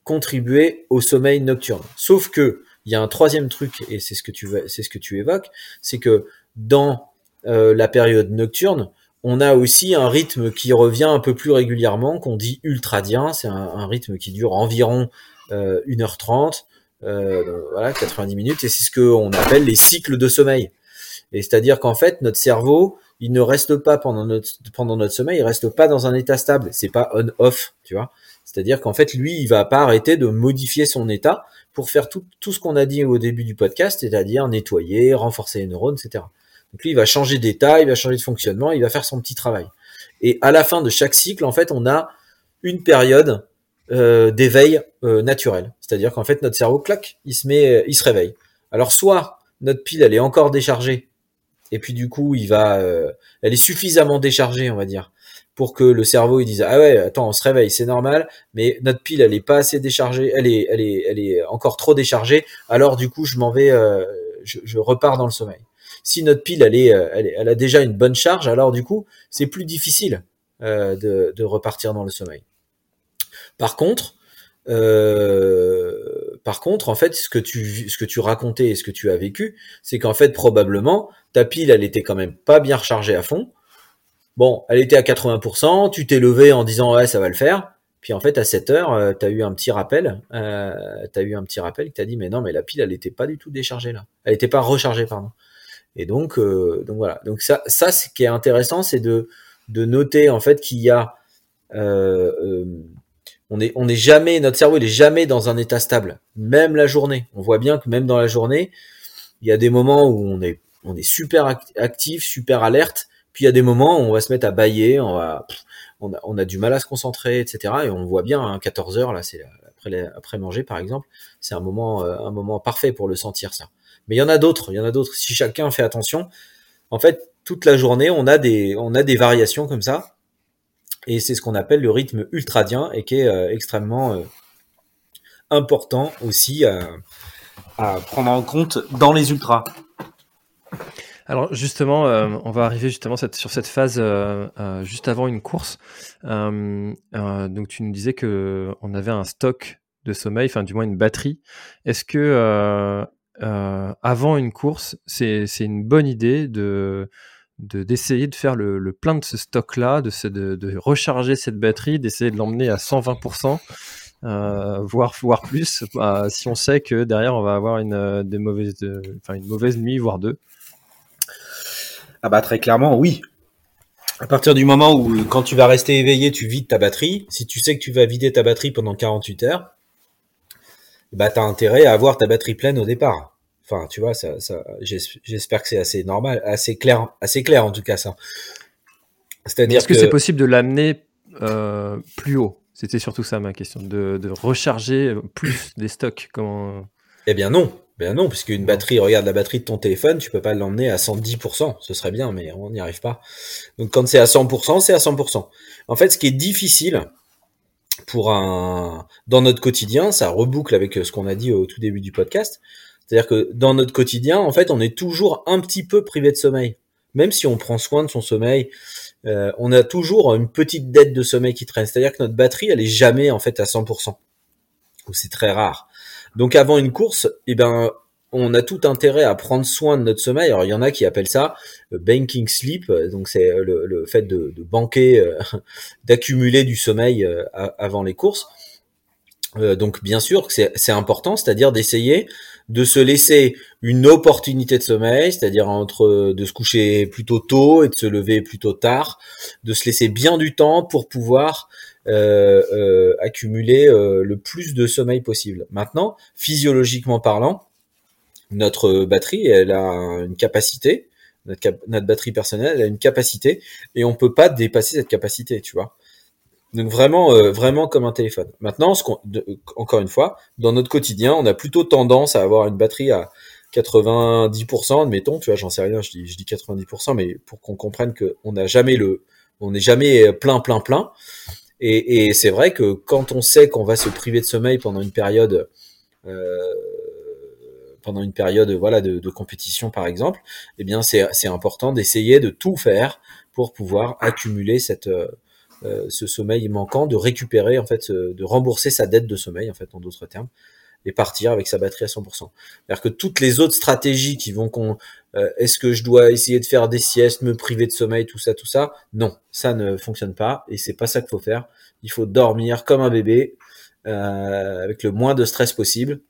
contribuer au sommeil nocturne. Sauf que il y a un troisième truc, et c'est ce que tu c'est évoques, c'est que dans la période nocturne, on a aussi un rythme qui revient un peu plus régulièrement, qu'on dit ultradien. C'est un, rythme qui dure environ euh, 1h30 euh, voilà, 90 minutes, et c'est ce qu'on appelle les cycles de sommeil. Et c'est-à-dire qu'en fait, notre cerveau, il ne reste pas pendant notre pendant notre sommeil, il reste pas dans un état stable. C'est pas on-off, tu vois. C'est-à-dire qu'en fait, lui, il va pas arrêter de modifier son état pour faire tout, tout ce qu'on a dit au début du podcast, c'est-à-dire nettoyer, renforcer les neurones, etc. Donc lui, il va changer d'état, il va changer de fonctionnement, il va faire son petit travail. Et à la fin de chaque cycle, en fait, on a une période euh, d'éveil euh, naturel. C'est-à-dire qu'en fait, notre cerveau, clac, il se met, il se réveille. Alors, soit notre pile, elle est encore déchargée et puis du coup, il va, elle est suffisamment déchargée, on va dire, pour que le cerveau il dise ah ouais, attends, on se réveille, c'est normal, mais notre pile elle est pas assez déchargée, elle est, elle est, elle est encore trop déchargée. Alors du coup, je m'en vais, je, je repars dans le sommeil. Si notre pile elle est, elle, elle a déjà une bonne charge, alors du coup, c'est plus difficile euh, de, de, repartir dans le sommeil. Par contre, euh, par contre, en fait, ce que tu racontais et ce que tu as vécu, c'est qu'en fait probablement ta pile, elle était quand même pas bien rechargée à fond. Bon, elle était à 80%, tu t'es levé en disant ouais ça va le faire. Puis en fait à 7 heures, euh, tu as eu un petit rappel, euh, tu as eu un petit rappel qui t'a dit mais non mais la pile elle était pas du tout déchargée là, elle était pas rechargée pardon. Et donc euh, donc voilà donc ça ça ce qui est intéressant c'est de noter en fait qu'il y a on est on est jamais notre cerveau il est jamais dans un état stable. Même la journée. On voit bien que même dans la journée il y a des moments où on est on est super actif super alerte. Puis il y a des moments où on va se mettre à bailler on va on a, on a du mal à se concentrer etc et on voit bien hein, 14 heures là c'est après après manger par exemple c'est un moment euh, un moment parfait pour le sentir ça. Mais il y en a d'autres il y en a d'autres. Si chacun fait attention en fait toute la journée, on a des, on a des variations comme ça. Et c'est ce qu'on appelle le rythme ultradien et qui est euh, extrêmement euh, important aussi à, prendre en compte dans les ultras. Alors justement, euh, on va arriver justement sur cette phase juste avant une course. donc tu nous disais que on avait un stock de sommeil, enfin du moins une batterie. Est-ce que avant une course, c'est une bonne idée de d'essayer de, faire le, plein de ce stock-là, de, de, de, recharger cette batterie, d'essayer de l'emmener à 120%, euh, voire, voire plus, bah, si on sait que derrière on va avoir une, euh, des mauvaises, enfin, une mauvaise nuit, voire deux. Ah bah très clairement, oui. À partir du moment où quand tu vas rester éveillé, tu vides ta batterie, si tu sais que tu vas vider ta batterie pendant 48 heures, bah t'as intérêt à avoir ta batterie pleine au départ. Enfin, tu vois, ça, ça j'espère que c'est assez normal, assez clair, assez clair en tout cas ça. C'est-à-dire est-ce que, c'est possible de l'amener euh, plus haut? C'était surtout ça ma question, de, de recharger plus des stocks. Comment Eh bien non, ben non, puisque une batterie, regarde la batterie de ton téléphone, tu peux pas l'emmener à 110%, ce serait bien, mais on n'y arrive pas. Donc quand c'est à 100%, c'est à 100%. En fait, ce qui est difficile pour un, dans notre quotidien, ça reboucle avec ce qu'on a dit au tout début du podcast, c'est-à-dire que dans notre quotidien, en fait, on est toujours un petit peu privé de sommeil. Même si on prend soin de son sommeil, euh, on a toujours une petite dette de sommeil qui traîne. C'est-à-dire que notre batterie, elle est jamais en fait à 100%. Ou c'est très rare. Donc avant une course, eh ben, on a tout intérêt à prendre soin de notre sommeil. Alors il y en a qui appellent ça banking sleep, donc c'est le, fait de, banquer, euh, d'accumuler du sommeil euh, avant les courses. Donc bien sûr que c'est important, c'est-à-dire d'essayer de se laisser une opportunité de sommeil, c'est-à-dire entre de se coucher plutôt tôt et de se lever plutôt tard, de se laisser bien du temps pour pouvoir euh, euh, accumuler euh, le plus de sommeil possible. Maintenant, physiologiquement parlant, notre batterie, elle a une capacité, notre, batterie personnelle, elle a une capacité, et on peut pas dépasser cette capacité, tu vois. Donc vraiment, euh, vraiment comme un téléphone. Maintenant, encore une fois, dans notre quotidien, on a plutôt tendance à avoir une batterie à 90%, admettons, tu vois, j'en sais rien, je dis, je dis 90%, mais pour qu'on comprenne qu'on n'a jamais le, on n'est jamais plein, plein, plein. Et, c'est vrai que quand on sait qu'on va se priver de sommeil pendant une période, euh, pendant une période, voilà, de, compétition par exemple, eh bien c'est important d'essayer de tout faire pour pouvoir accumuler cette euh, euh, ce sommeil manquant, de récupérer en fait, de rembourser sa dette de sommeil en fait, en d'autres termes, et partir avec sa batterie à 100%. C'est-à-dire que toutes les autres stratégies qui vont qu'on, euh, est-ce que je dois essayer de faire des siestes, me priver de sommeil, tout ça, tout ça, non, ça ne fonctionne pas et c'est pas ça qu'il faut faire. Il faut dormir comme un bébé euh, avec le moins de stress possible.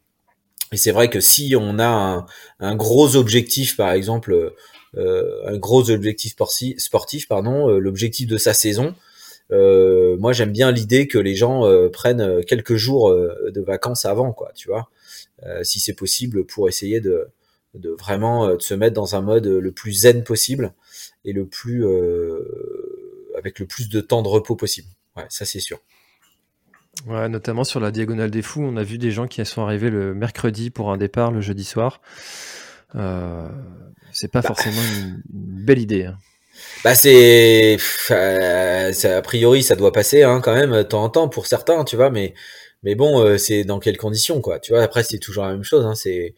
Et c'est vrai que si on a un, gros objectif, par exemple, euh, un gros objectif sportif pardon, l'objectif de sa saison, euh, moi j'aime bien l'idée que les gens euh, prennent euh, quelques jours de vacances avant, quoi, tu vois, si c'est possible, pour essayer de, de vraiment de se mettre dans un mode le plus zen possible et le plus avec le plus de temps de repos possible. Ouais, ça c'est sûr. Ouais, notamment sur la diagonale des fous, on a vu des gens qui sont arrivés le mercredi pour un départ le jeudi soir. c'est pas bah. forcément une, belle idée. Hein. Bah c'est, a priori ça doit passer hein, quand même temps en temps pour certains, tu vois, mais mais bon, c'est dans quelles conditions quoi. Tu vois, après c'est toujours la même chose. Hein, c'est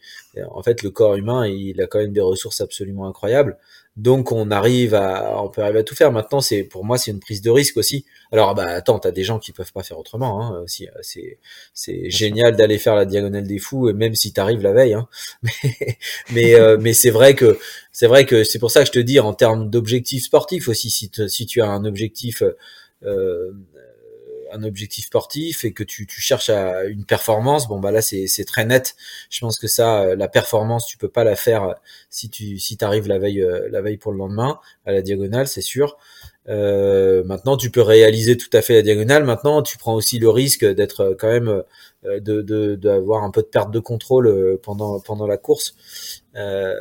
en fait le corps humain, il a quand même des ressources absolument incroyables. Donc on arrive à, on peut arriver à tout faire. Maintenant, c'est pour moi c'est une prise de risque aussi. Alors bah attends, t'as des gens qui peuvent pas faire autrement. Hein, aussi, euh, c'est c'est génial d'aller faire la diagonale des fous, même si t'arrives la veille. Hein. Mais mais euh, mais c'est vrai que c'est vrai que c'est pour ça que je te dis en termes d'objectifs sportifs aussi. Si, si tu as un objectif euh, un objectif sportif et que tu, cherches à une performance, bon bah là c'est très net. Je pense que ça, euh, la performance, tu peux pas la faire euh, si tu si arrives la veille euh, la veille pour le lendemain à la diagonale, c'est sûr. Maintenant, tu peux réaliser tout à fait la diagonale. Maintenant, tu prends aussi le risque d'être quand même de d'avoir un peu de perte de contrôle pendant pendant la course, euh,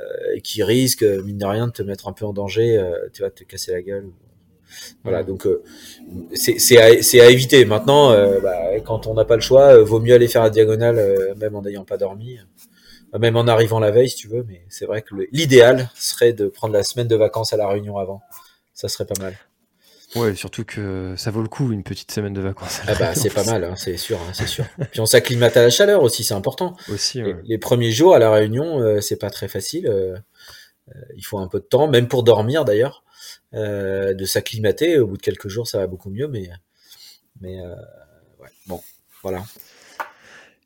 qui risque mine de rien de te mettre un peu en danger. tu vas te casser la gueule voilà, donc euh, c'est à, à, éviter. Maintenant, euh, bah, quand on n'a pas le choix, euh, vaut mieux aller faire la diagonale, même en n'ayant pas dormi, même en arrivant la veille, si tu veux. Mais c'est vrai que l'idéal serait de prendre la semaine de vacances à la Réunion avant. Ça serait pas mal. Ouais, surtout que ça vaut le coup une petite semaine de vacances. ah bah c'est pas mal, hein, c'est sûr, hein, c'est sûr. Puis on s'acclimate à la chaleur aussi, c'est important. Aussi. Les, premiers jours à la Réunion, c'est pas très facile. il faut un peu de temps, même pour dormir d'ailleurs. Euh, de s'acclimater. Au bout de quelques jours, ça va beaucoup mieux, mais, mais euh, ouais, bon, voilà.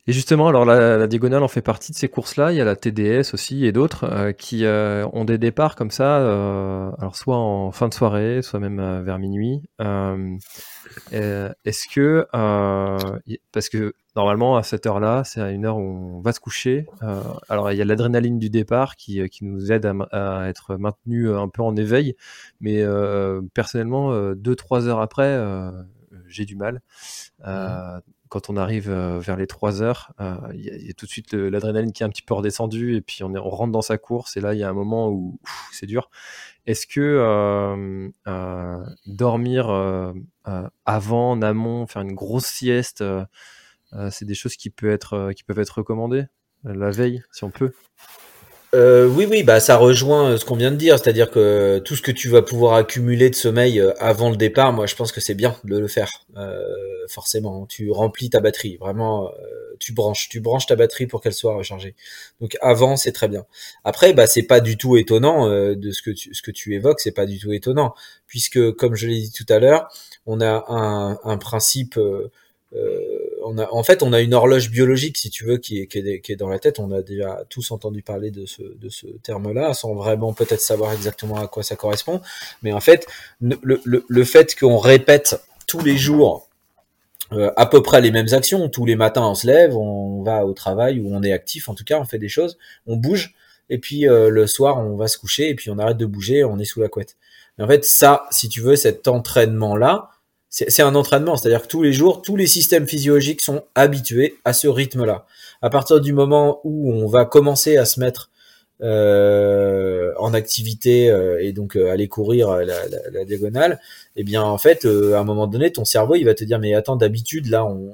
Et justement, alors la, diagonale en fait partie de ces courses-là. Il y a la TDS aussi et d'autres euh, qui ont des départs comme ça, alors soit en fin de soirée, soit même vers minuit. Est-ce que, parce que normalement à cette heure-là, c'est à une heure où on va se coucher. Euh, alors il y a l'adrénaline du départ qui, euh, qui nous aide à, à, être maintenu euh, un peu en éveil, mais euh, personnellement, 2-3 heures après, j'ai du mal. Mmh. Quand on arrive vers les 3 heures, il y, y, a tout de suite l'adrénaline qui est un petit peu redescendue et puis on, est, on rentre dans sa course et là il y a un moment où c'est dur. Est-ce que dormir avant, en amont, faire une grosse sieste euh, c'est des choses qui, peuvent être, euh, qui peuvent être recommandées euh, la veille, si on peut? Oui, oui, bah ça rejoint ce qu'on vient de dire, c'est-à-dire que tout ce que tu vas pouvoir accumuler de sommeil avant le départ, moi je pense que c'est bien de le faire, forcément. Tu remplis ta batterie, vraiment, tu branches, tu branches ta batterie pour qu'elle soit rechargée. Donc avant, c'est très bien. Après, bah c'est pas du tout étonnant de ce que tu, ce que tu évoques, c'est pas du tout étonnant, puisque comme je l'ai dit tout à l'heure, on a un, principe euh, en fait, on a une horloge biologique, si tu veux, qui est, dans la tête. On a déjà tous entendu parler de ce, terme-là, sans vraiment peut-être savoir exactement à quoi ça correspond. Mais en fait, le fait qu'on répète tous les jours euh, à peu près les mêmes actions. Tous les matins, on se lève, on va au travail ou on est actif. En tout cas, on fait des choses, on bouge. Et puis euh, le soir, on va se coucher et puis on arrête de bouger, on est sous la couette. Mais en fait, ça, si tu veux, cet entraînement-là, c'est un entraînement, c'est-à-dire que tous les jours, tous les systèmes physiologiques sont habitués à ce rythme-là. À partir du moment où on va commencer à se mettre euh, en activité euh, et donc euh, aller courir la, la, la, diagonale, eh bien en fait, à un moment donné, ton cerveau il va te dire mais attends d'habitude là on,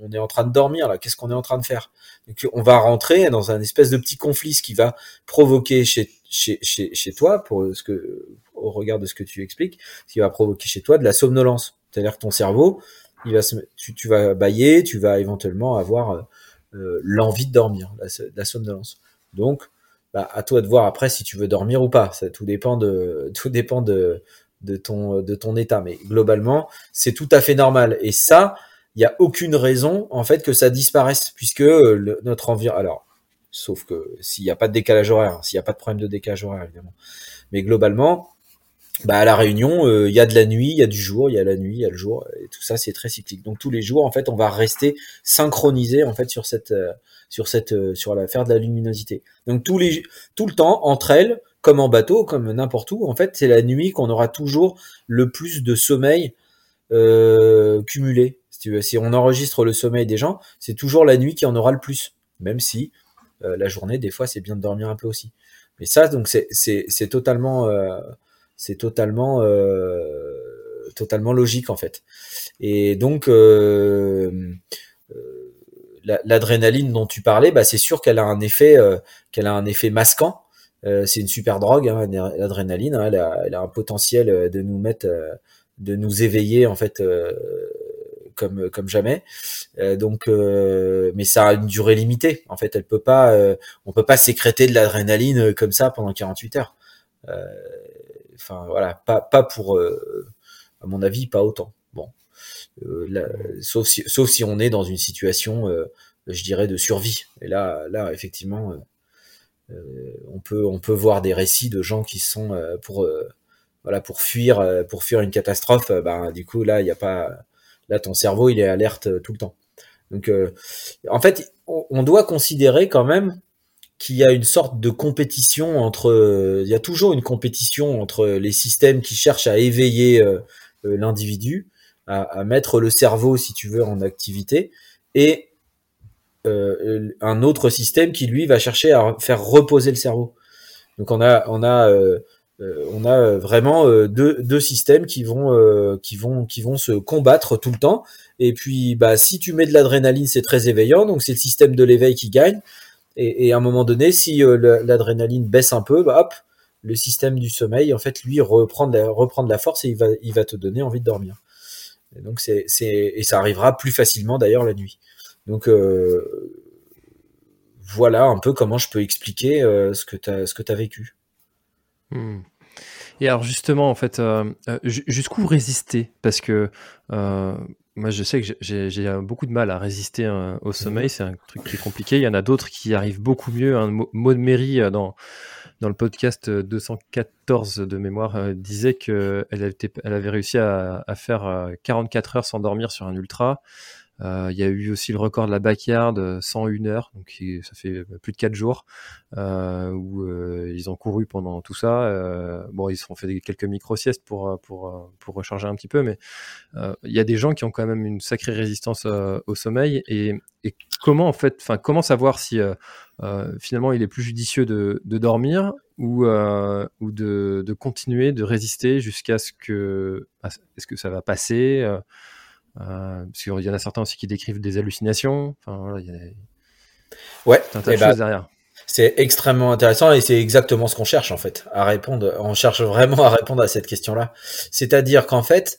on est en train de dormir là, qu'est-ce qu'on est en train de faire? Donc on va rentrer dans un espèce de petit conflit, ce qui va provoquer chez chez, chez, chez toi pour ce que au regard de ce que tu expliques, ce qui va provoquer chez toi de la somnolence. C'est-à-dire que ton cerveau, tu, vas bailler, tu vas éventuellement avoir euh, l'envie de dormir, la, la somnolence. Donc, bah, à toi de voir après si tu veux dormir ou pas. Ça tout dépend de, ton, état. Mais globalement, c'est tout à fait normal. Et ça, il n'y a aucune raison en fait que ça disparaisse, puisque le, notre environnement. Alors, sauf que s'il n'y a pas de décalage horaire, hein, s'il n'y a pas de problème de décalage horaire évidemment. Mais globalement, bah à la Réunion, euh, il y a de la nuit, il y a du jour, il y a la nuit, il y a le jour, et tout ça c'est très cyclique. Donc tous les jours, en fait, on va rester synchronisé en fait sur cette, euh, sur cette, euh, sur l'affaire de la luminosité. Donc tous les, tout le temps entre elles, comme en bateau, comme n'importe où, en fait, c'est la nuit qu'on aura toujours le plus de sommeil cumulé. Si, tu veux. si on enregistre le sommeil des gens, c'est toujours la nuit qui en aura le plus, même si la journée, des fois, c'est bien de dormir un peu aussi. Mais ça, donc c'est totalement c'est totalement euh, totalement logique en fait. Et donc euh, euh, l'adrénaline dont tu parlais, bah, c'est sûr qu'elle a un effet, qu'elle a un effet masquant. c'est une super drogue, hein, l'adrénaline. Hein, elle, a, un potentiel de nous mettre, de nous éveiller en fait comme comme jamais. Donc, mais ça a une durée limitée. En fait, elle peut pas, on peut pas sécréter de l'adrénaline comme ça pendant 48 heures. Enfin voilà, pas pas pour, à mon avis, pas autant. Bon, sauf si sauf si on est dans une situation, je dirais, de survie. Et là là effectivement. on peut on peut voir des récits de gens qui sont pour voilà pour fuir pour fuir une catastrophe ben du coup là il a pas Là, ton cerveau, il est alerte euh, tout le temps. Donc, euh, en fait, on doit considérer quand même qu'il y a une sorte de compétition entre, euh, il y a toujours une compétition entre les systèmes qui cherchent à éveiller l'individu, à, mettre le cerveau, si tu veux, en activité, et un autre système qui lui va chercher à faire reposer le cerveau. Donc on a, on a euh, on a euh, vraiment euh, deux, deux, systèmes qui vont qui vont qui vont se combattre tout le temps. Et puis bah si tu mets de l'adrénaline, c'est très éveillant, donc c'est le système de l'éveil qui gagne. Et, à un moment donné, si l'adrénaline baisse un peu, bah, hop, le système du sommeil, en fait, lui reprend de la, la force et il va il va te donner envie de dormir. Et donc et ça arrivera plus facilement d'ailleurs la nuit. Donc voilà un peu comment je peux expliquer ce que tu as as vécu. Hmm. Et alors justement, en fait, euh, euh, jusqu'où résister? Parce que euh, moi, je sais que j'ai beaucoup de mal à résister au sommeil. Mhm. C'est un truc qui est compliqué. Il y en a d'autres qui arrivent beaucoup mieux. Un mot de mairie dans dans le podcast 214 de mémoire disait qu'elle elle avait réussi à, à faire 44 heures sans dormir sur un ultra. Euh, il y a eu aussi le record de la backyard, 101 heures, donc ça fait plus de 4 jours, euh, où euh, ils ont couru pendant tout ça. Euh, bon, ils se sont fait quelques micro-siestes pour, pour, pour recharger un petit peu, mais il y a des gens qui ont quand même une sacrée résistance au sommeil. Et, et, comment, en fait, enfin, comment savoir si finalement il est plus judicieux de, de dormir ou, ou de, de, continuer de résister jusqu'à ce que, est-ce que ça va passer euh, parce qu'il y en a certains aussi qui décrivent des hallucinations. Enfin, voilà, il y a ouais, un tas de eh ben, choses derrière. C'est extrêmement intéressant et c'est exactement ce qu'on cherche en fait à répondre. On cherche vraiment à répondre à cette question-là. C'est-à-dire qu'en fait,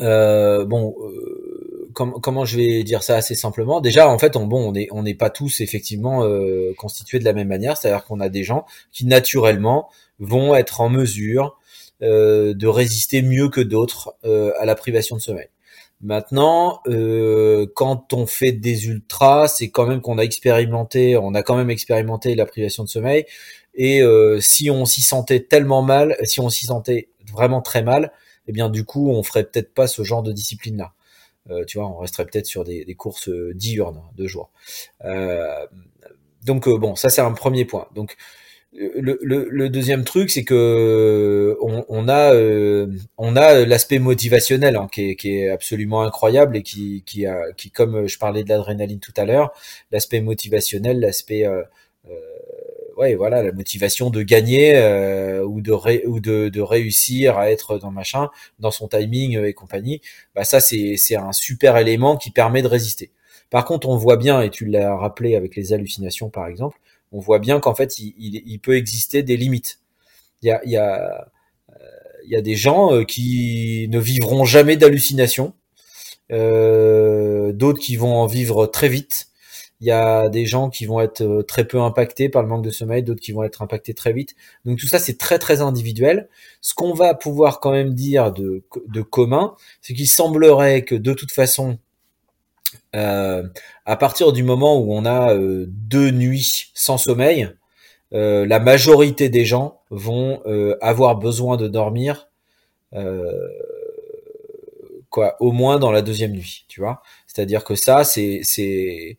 euh, bon, euh, comment je vais dire ça assez simplement? Déjà, en fait, on, bon, on n'est on n'est pas tous effectivement euh, constitués de la même manière. C'est-à-dire qu'on a des gens qui naturellement vont être en mesure euh, de résister mieux que d'autres euh, à la privation de sommeil. Maintenant, euh, quand on fait des ultras, c'est quand même qu'on a expérimenté, on a quand même expérimenté la privation de sommeil. Et euh, si on s'y sentait tellement mal, si on s'y sentait vraiment très mal, eh bien du coup, on ferait peut-être pas ce genre de discipline-là. Euh, tu vois, on resterait peut-être sur des, des, courses diurnes de jour. donc bon, ça c'est un premier point. Donc le, le, le, deuxième truc, c'est que on, on a euh, on a l'aspect motivationnel hein, qui, est, qui, est, absolument incroyable et qui qui, a, qui comme je parlais de l'adrénaline tout à l'heure, l'aspect motivationnel, l'aspect euh, euh, ouais voilà la motivation de gagner euh, ou de ou de, de, réussir à être dans machin, dans son timing et compagnie. Bah ça c'est c'est un super élément qui permet de résister. Par contre, on voit bien et tu l'as rappelé avec les hallucinations par exemple on voit bien qu'en fait, il, peut exister des limites. Il y a, euh, des gens euh, qui ne vivront jamais d'hallucinations, euh, d'autres qui vont en vivre très vite. Il y a des gens qui vont être très peu impactés par le manque de sommeil, d'autres qui vont être impactés très vite. Donc tout ça, c'est très très individuel. Ce qu'on va pouvoir quand même dire de commun, c'est qu'il semblerait que de toute façon, euh, à partir du moment où on a euh, deux nuits sans sommeil, euh, la majorité des gens vont avoir besoin de dormir quoi, au moins dans la deuxième nuit, tu vois. C'est-à-dire que ça, c'est c'est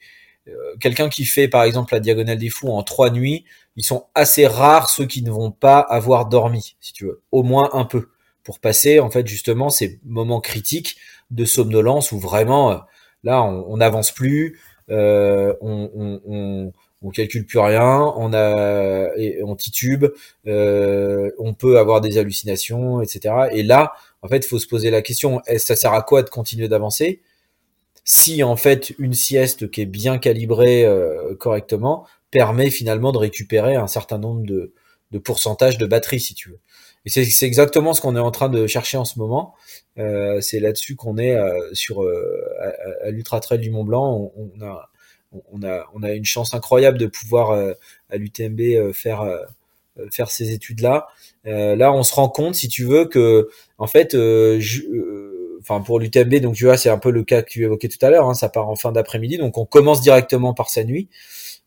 quelqu'un qui fait par exemple la diagonale des fous en trois nuits, ils sont assez rares ceux qui ne vont pas avoir dormi, si tu veux, au moins un peu, pour passer en fait justement ces moments critiques de somnolence où vraiment Là, on n'avance plus, euh, on, on, calcule plus rien, on a, on titube, euh, on peut avoir des hallucinations, etc. Et là, en fait, faut se poser la question ça sert à quoi de continuer d'avancer? Si en fait une sieste qui est bien calibrée correctement permet finalement de récupérer un certain nombre de, de pourcentage de batterie, si tu veux. Et c'est exactement ce qu'on est en train de chercher en ce moment. Euh, c'est là-dessus qu'on est euh, sur euh, à, l'Ultra Trail du Mont Blanc. On, on, a on a on a une chance incroyable de pouvoir à l'UTMB faire faire ces études là. là, on se rend compte, si tu veux, que en fait, je, enfin pour l'UTMB, donc tu vois, c'est un peu le cas que tu évoquais tout à l'heure. Hein, ça part en fin d'après-midi, donc on commence directement par sa nuit.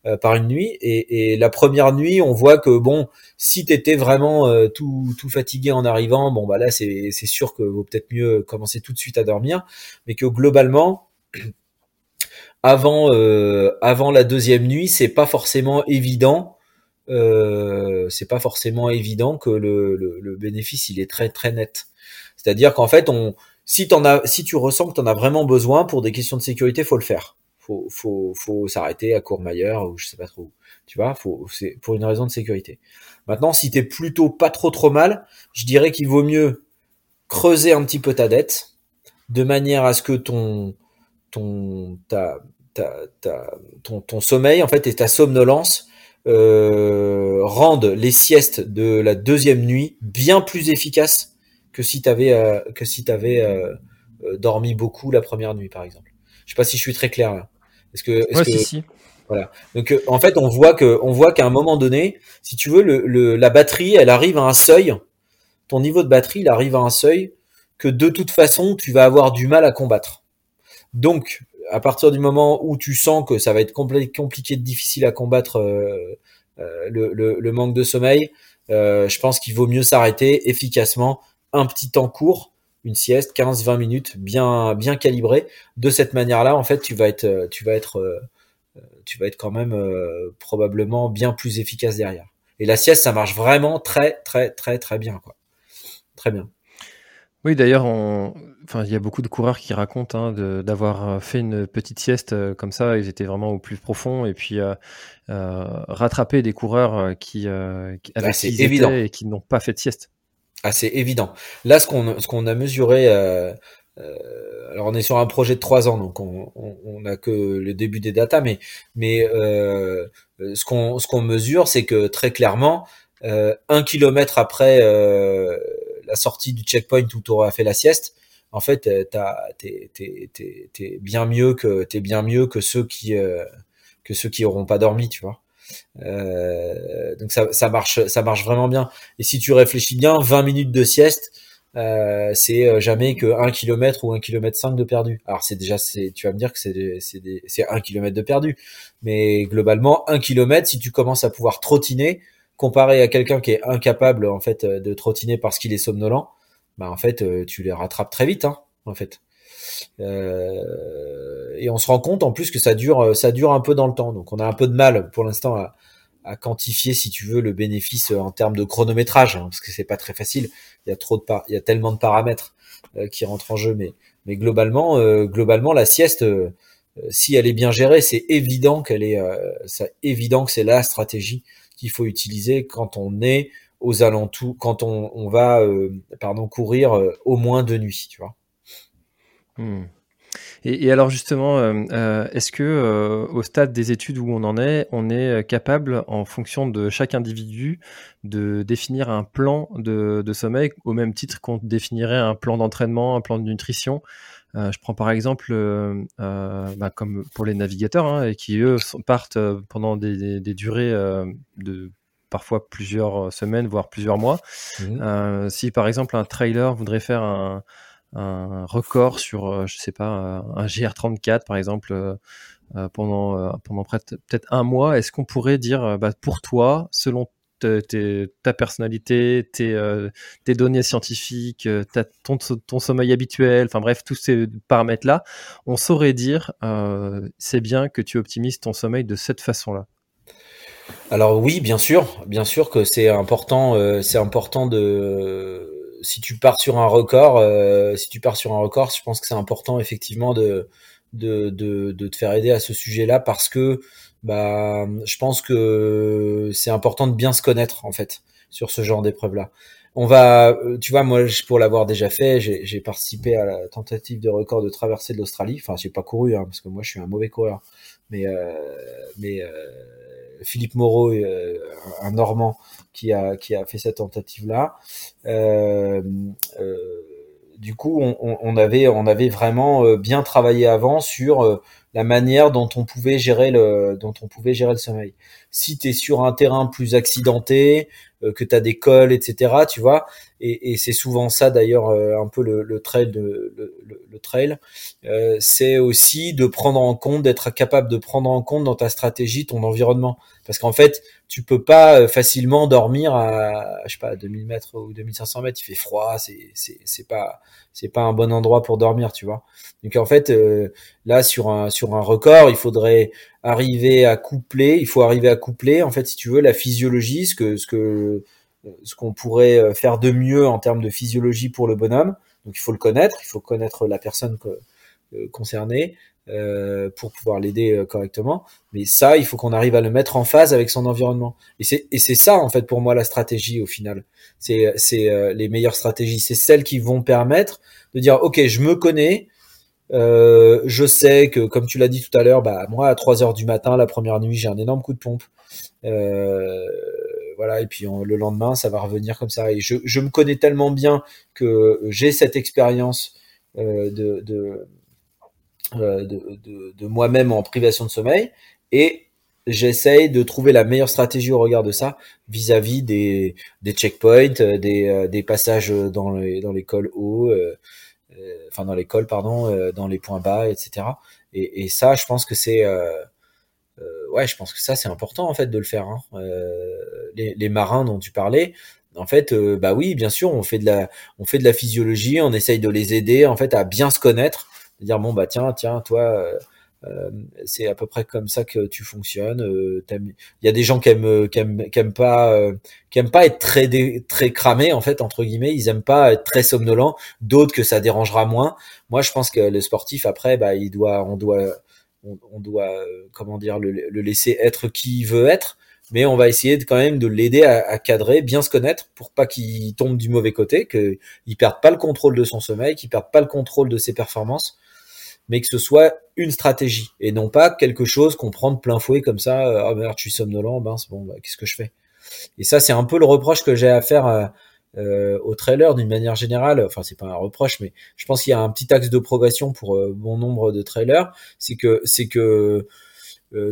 Euh, par une nuit. Et, et, la première nuit, on voit que bon, si t'étais vraiment euh, tout, tout fatigué en arrivant, bon bah là c'est sûr que vaut peut-être mieux commencer tout de suite à dormir, mais que globalement avant euh, avant la deuxième nuit, c'est pas forcément évident. Euh, c'est pas forcément évident que le, le, le, bénéfice il est très très net. C'est-à-dire qu'en fait, on, si t'en as, si tu ressens que t'en as vraiment besoin pour des questions de sécurité, faut le faire faut faut faut s'arrêter à Courmayeur ou je sais pas trop où. Tu vois, faut c'est pour une raison de sécurité. Maintenant, si t'es plutôt pas trop trop mal, je dirais qu'il vaut mieux creuser un petit peu ta dette de manière à ce que ton ton ta, ta, ton, ton sommeil en fait et ta somnolence euh, rendent les siestes de la deuxième nuit bien plus efficaces que si t'avais euh, que si t'avais euh, euh, dormi beaucoup la première nuit par exemple. Je sais pas si je suis très clair là. Est-ce que, est que... Si, Voilà. Donc euh, en fait, on voit que, on voit qu'à un moment donné, si tu veux, le, le, la batterie, elle arrive à un seuil. Ton niveau de batterie, il arrive à un seuil que de toute façon, tu vas avoir du mal à combattre. Donc, à partir du moment où tu sens que ça va être compliqué, difficile à combattre euh, euh, le, manque de sommeil, je pense qu'il vaut mieux s'arrêter efficacement un petit temps court une sieste, 15-20 minutes, bien bien calibrée. De cette manière-là, en fait, tu vas être euh, tu vas être euh, euh, tu vas être quand même probablement bien plus efficace derrière. Et la sieste, ça marche vraiment très très très très bien quoi. Très bien. Oui, d'ailleurs, on... enfin, il y a beaucoup de coureurs qui racontent hein, d'avoir fait une petite sieste comme ça. Ils étaient vraiment au plus profond et puis euh, rattraper des coureurs qui, euh, ah, évident. et qui n'ont pas fait de sieste assez évident. Là, ce qu'on ce qu'on a mesuré, euh, euh, alors on est sur un projet de trois ans, donc on, on, a que le début des datas, mais mais euh, ce qu'on ce qu'on mesure, c'est que très clairement, euh, un kilomètre après euh, la sortie du checkpoint où tu auras fait la sieste, en fait, t'es t'es t'es t'es bien mieux que t'es bien mieux que ceux qui que ceux qui auront pas dormi, tu vois. Euh, donc ça, ça, marche, ça marche vraiment bien. Et si tu réfléchis bien, 20 minutes de sieste, euh, c'est euh, jamais que 1 km ou 1 km 5 de perdu. Alors c'est déjà, c'est, tu vas me dire que c'est, c'est, c'est 1 km de perdu, mais globalement 1 km, si tu commences à pouvoir trottiner, comparé à quelqu'un qui est incapable en fait de trottiner parce qu'il est somnolent, bah en fait tu les rattrapes très vite, hein, en fait. Euh, et on se rend compte en plus que ça dure, ça dure un peu dans le temps. Donc on a un peu de mal pour l'instant à, quantifier, si tu veux, le bénéfice en termes de chronométrage, hein, parce que c'est pas très facile. Il y a trop de il y a tellement de paramètres euh, qui rentrent en jeu, mais mais globalement, euh, globalement, la sieste, si elle est bien gérée, c'est évident qu'elle est, c'est évident que c'est la stratégie qu'il faut utiliser quand on est aux alentours, quand on, on va, pardon, courir au moins de nuit, tu vois. Hmm. Et, alors justement, euh, euh, est-ce que euh, au stade des études où on en est, on est capable, en fonction de chaque individu, de définir un plan de, sommeil au même titre qu'on définirait un plan d'entraînement, un plan de nutrition? Je prends par exemple, bah, comme pour les navigateurs, hein, qui eux partent pendant des, durées de parfois plusieurs semaines, voire plusieurs mois. Mmh. si par exemple un trailer voudrait faire un un record sur, euh, je sais pas, un GR34 par exemple euh, euh, pendant pendant peut-être un mois. Est-ce qu'on pourrait dire, bah, pour toi, selon ta personnalité, tes, données scientifiques, ton, sommeil habituel, enfin bref, tous ces paramètres-là, on saurait dire c'est bien que tu optimises ton sommeil de cette façon-là? Alors oui, bien sûr, bien sûr que c'est important, c'est important de si tu pars sur un record, euh, si tu pars sur un record, je pense que c'est important effectivement de, de, de, de, te faire aider à ce sujet-là parce que bah, je pense que c'est important de bien se connaître en fait sur ce genre d'épreuve-là. on va, tu vois, moi, pour l'avoir déjà fait, j'ai participé à la tentative de record de traversée de l'Australie. Enfin, j'ai pas couru, hein, parce que moi, je suis un mauvais coureur. Mais, euh, mais euh, Philippe Moreau, euh, un Normand, qui a qui a fait cette tentative-là. Euh, du coup, on, on, avait on avait vraiment bien travaillé avant sur la manière dont on pouvait gérer le dont on pouvait gérer le sommeil. Si tu es sur un terrain plus accidenté, euh, que tu as des cols, etc. Tu vois, et, et c'est souvent ça d'ailleurs euh, un peu le, le trail, de, le, le, trail, euh, c'est aussi de prendre en compte, d'être capable de prendre en compte dans ta stratégie ton environnement, parce qu'en fait, tu peux pas facilement dormir à, je sais pas, 2000 mètres ou 2500 mètres, il fait froid, c'est c'est pas c'est pas un bon endroit pour dormir, tu vois. Donc en fait, là sur un sur un record, il faudrait arriver à coupler, il faut arriver à coupler en fait si tu veux la physiologie, ce que ce que ce qu'on pourrait euh, faire de mieux en termes de physiologie pour le bonhomme. Donc il faut le connaître, il faut connaître la personne euh, concernée euh, pour pouvoir l'aider correctement. Mais ça, il faut qu'on arrive à le mettre en phase avec son environnement. Et c'est ça en fait pour moi la stratégie au final. C'est les meilleures stratégies, c'est celles qui vont permettre de dire ok, je me connais, euh, je sais que, comme tu l'as dit tout à l'heure, bah moi à 3 heures du matin, la première nuit, j'ai un énorme coup de pompe. Euh, voilà, et puis le lendemain, ça va revenir comme ça. Et je, je me connais tellement bien que j'ai cette expérience euh, de, de, euh, de, de, de moi-même en privation de sommeil, et j'essaye de trouver la meilleure stratégie au regard de ça vis-à-vis des, des checkpoints, des, des passages dans les, dans l'école haut. Euh, euh, enfin dans l'école pardon, euh, dans les points bas, etc. Et, et ça, je pense que c'est euh, ouais, je pense que ça c'est important en fait de le faire. Hein. Les, les, marins dont tu parlais, en fait, bah oui, bien sûr, on fait de la, on fait de la physiologie, on essaye de les aider en fait à bien se connaître, dire bon bah tiens, tiens, toi, euh, c'est à peu près comme ça que tu fonctionnes. Euh, il y a des gens qui aiment, qui aiment, qui aiment pas, euh, qui aiment pas être très très cramés en fait entre guillemets. Ils aiment pas être très somnolents. D'autres que ça dérangera moins. Moi, je pense que le sportif après, bah, il doit, on doit, on, doit, comment dire, le, laisser être qui il veut être. Mais on va essayer de, quand même de l'aider à, à, cadrer, bien se connaître, pour pas qu'il tombe du mauvais côté, qu'il perde pas le contrôle de son sommeil, qu'il perde pas le contrôle de ses performances mais que ce soit une stratégie et non pas quelque chose qu'on prend de plein fouet comme ça. Euh, ah merde, je suis somnolent, ben c'est bon, bah, qu'est-ce que je fais? Et ça, c'est un peu le reproche que j'ai à faire euh, euh au trailer d'une manière générale. Enfin, c'est pas un reproche, mais je pense qu'il y a un petit axe de progression pour euh, bon nombre de trailers. C'est que c'est que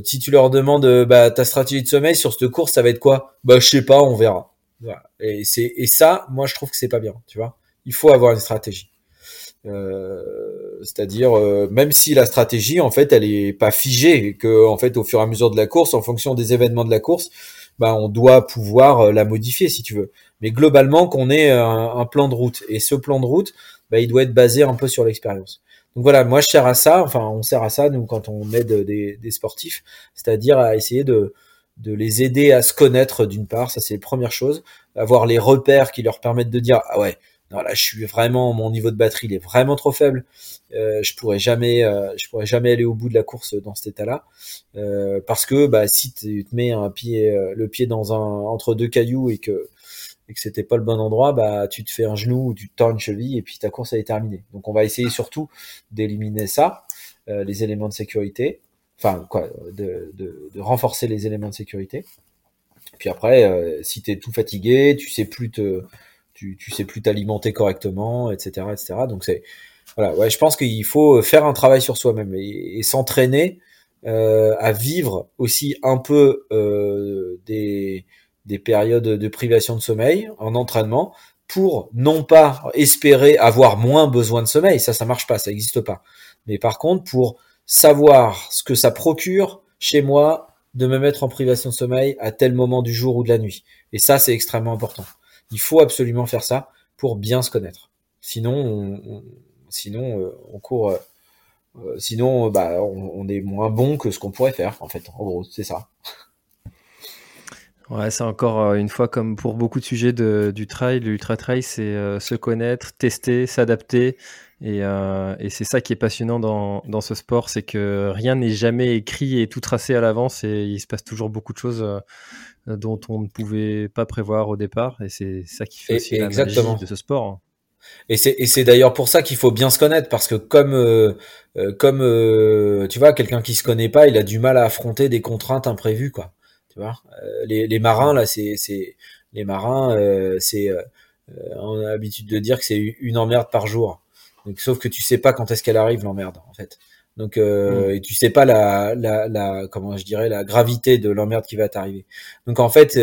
si tu leur demandes bah, ta stratégie de sommeil sur cette course, ça va être quoi? Bah, je sais pas, on verra. Voilà. Et c'est et ça, moi, je trouve que c'est pas bien. Tu vois, il faut avoir une stratégie. Euh, c'est-à-dire euh, même si la stratégie en fait elle est pas figée et que en fait au fur et à mesure de la course en fonction des événements de la course bah, on doit pouvoir euh, la modifier si tu veux. Mais globalement qu'on ait un, plan de route. Et ce plan de route bah, il doit être basé un peu sur l'expérience. Donc voilà moi je sers à ça enfin on sert à ça nous quand on aide des, des sportifs c'est-à-dire à essayer de de les aider à se connaître d'une part. Ça c'est la première chose. Avoir les repères qui leur permettent de dire ah ouais voilà, je suis vraiment mon niveau de batterie il est vraiment trop faible. Euh, je pourrais jamais, euh, je pourrais jamais aller au bout de la course dans cet état-là, euh, parce que bah si tu te mets le pied dans un entre deux cailloux et que et que c'était pas le bon endroit, bah tu te fais un genou ou tu te tords une cheville et puis ta course elle est terminée. Donc on va essayer surtout d'éliminer ça, les éléments de sécurité, enfin quoi, de, de, de, renforcer les éléments de sécurité. Puis après, si tu es tout fatigué, tu sais plus te tu, tu sais plus t'alimenter correctement, etc., etc. Donc c'est voilà, ouais, je pense qu'il faut faire un travail sur soi-même et, s'entraîner euh, à vivre aussi un peu euh, des, des périodes de privation de sommeil en entraînement pour non pas espérer avoir moins besoin de sommeil, ça ça marche pas, ça n'existe pas. Mais par contre pour savoir ce que ça procure chez moi de me mettre en privation de sommeil à tel moment du jour ou de la nuit. Et ça c'est extrêmement important. Il faut absolument faire ça pour bien se connaître. Sinon, on, sinon euh, on court. Euh, euh, sinon, bah, on, est moins bon que ce qu'on pourrait faire, en fait. En gros, c'est ça. Ouais, c'est encore une fois comme pour beaucoup de sujets de, du trail, l'ultra trail, c'est se connaître, tester, s'adapter, Et, et c'est ça qui est passionnant dans, dans ce sport, c'est que rien n'est jamais écrit et tout tracé à l'avance et il se passe toujours beaucoup de choses dont on ne pouvait pas prévoir au départ. Et c'est ça qui fait aussi la magie de ce sport. Et c'est d'ailleurs pour ça qu'il faut bien se connaître parce que comme euh, euh, comme euh, tu vois quelqu'un qui se connaît pas, il a du mal à affronter des contraintes imprévues quoi. Tu vois les, les marins là c'est c'est les marins c'est on a l'habitude de dire que c'est une emmerde par jour. Donc sauf que tu sais pas quand est-ce qu'elle arrive l'emmerde en fait. Donc mm. et tu sais pas la, la la comment je dirais la gravité de l'emmerde qui va t'arriver. Donc en fait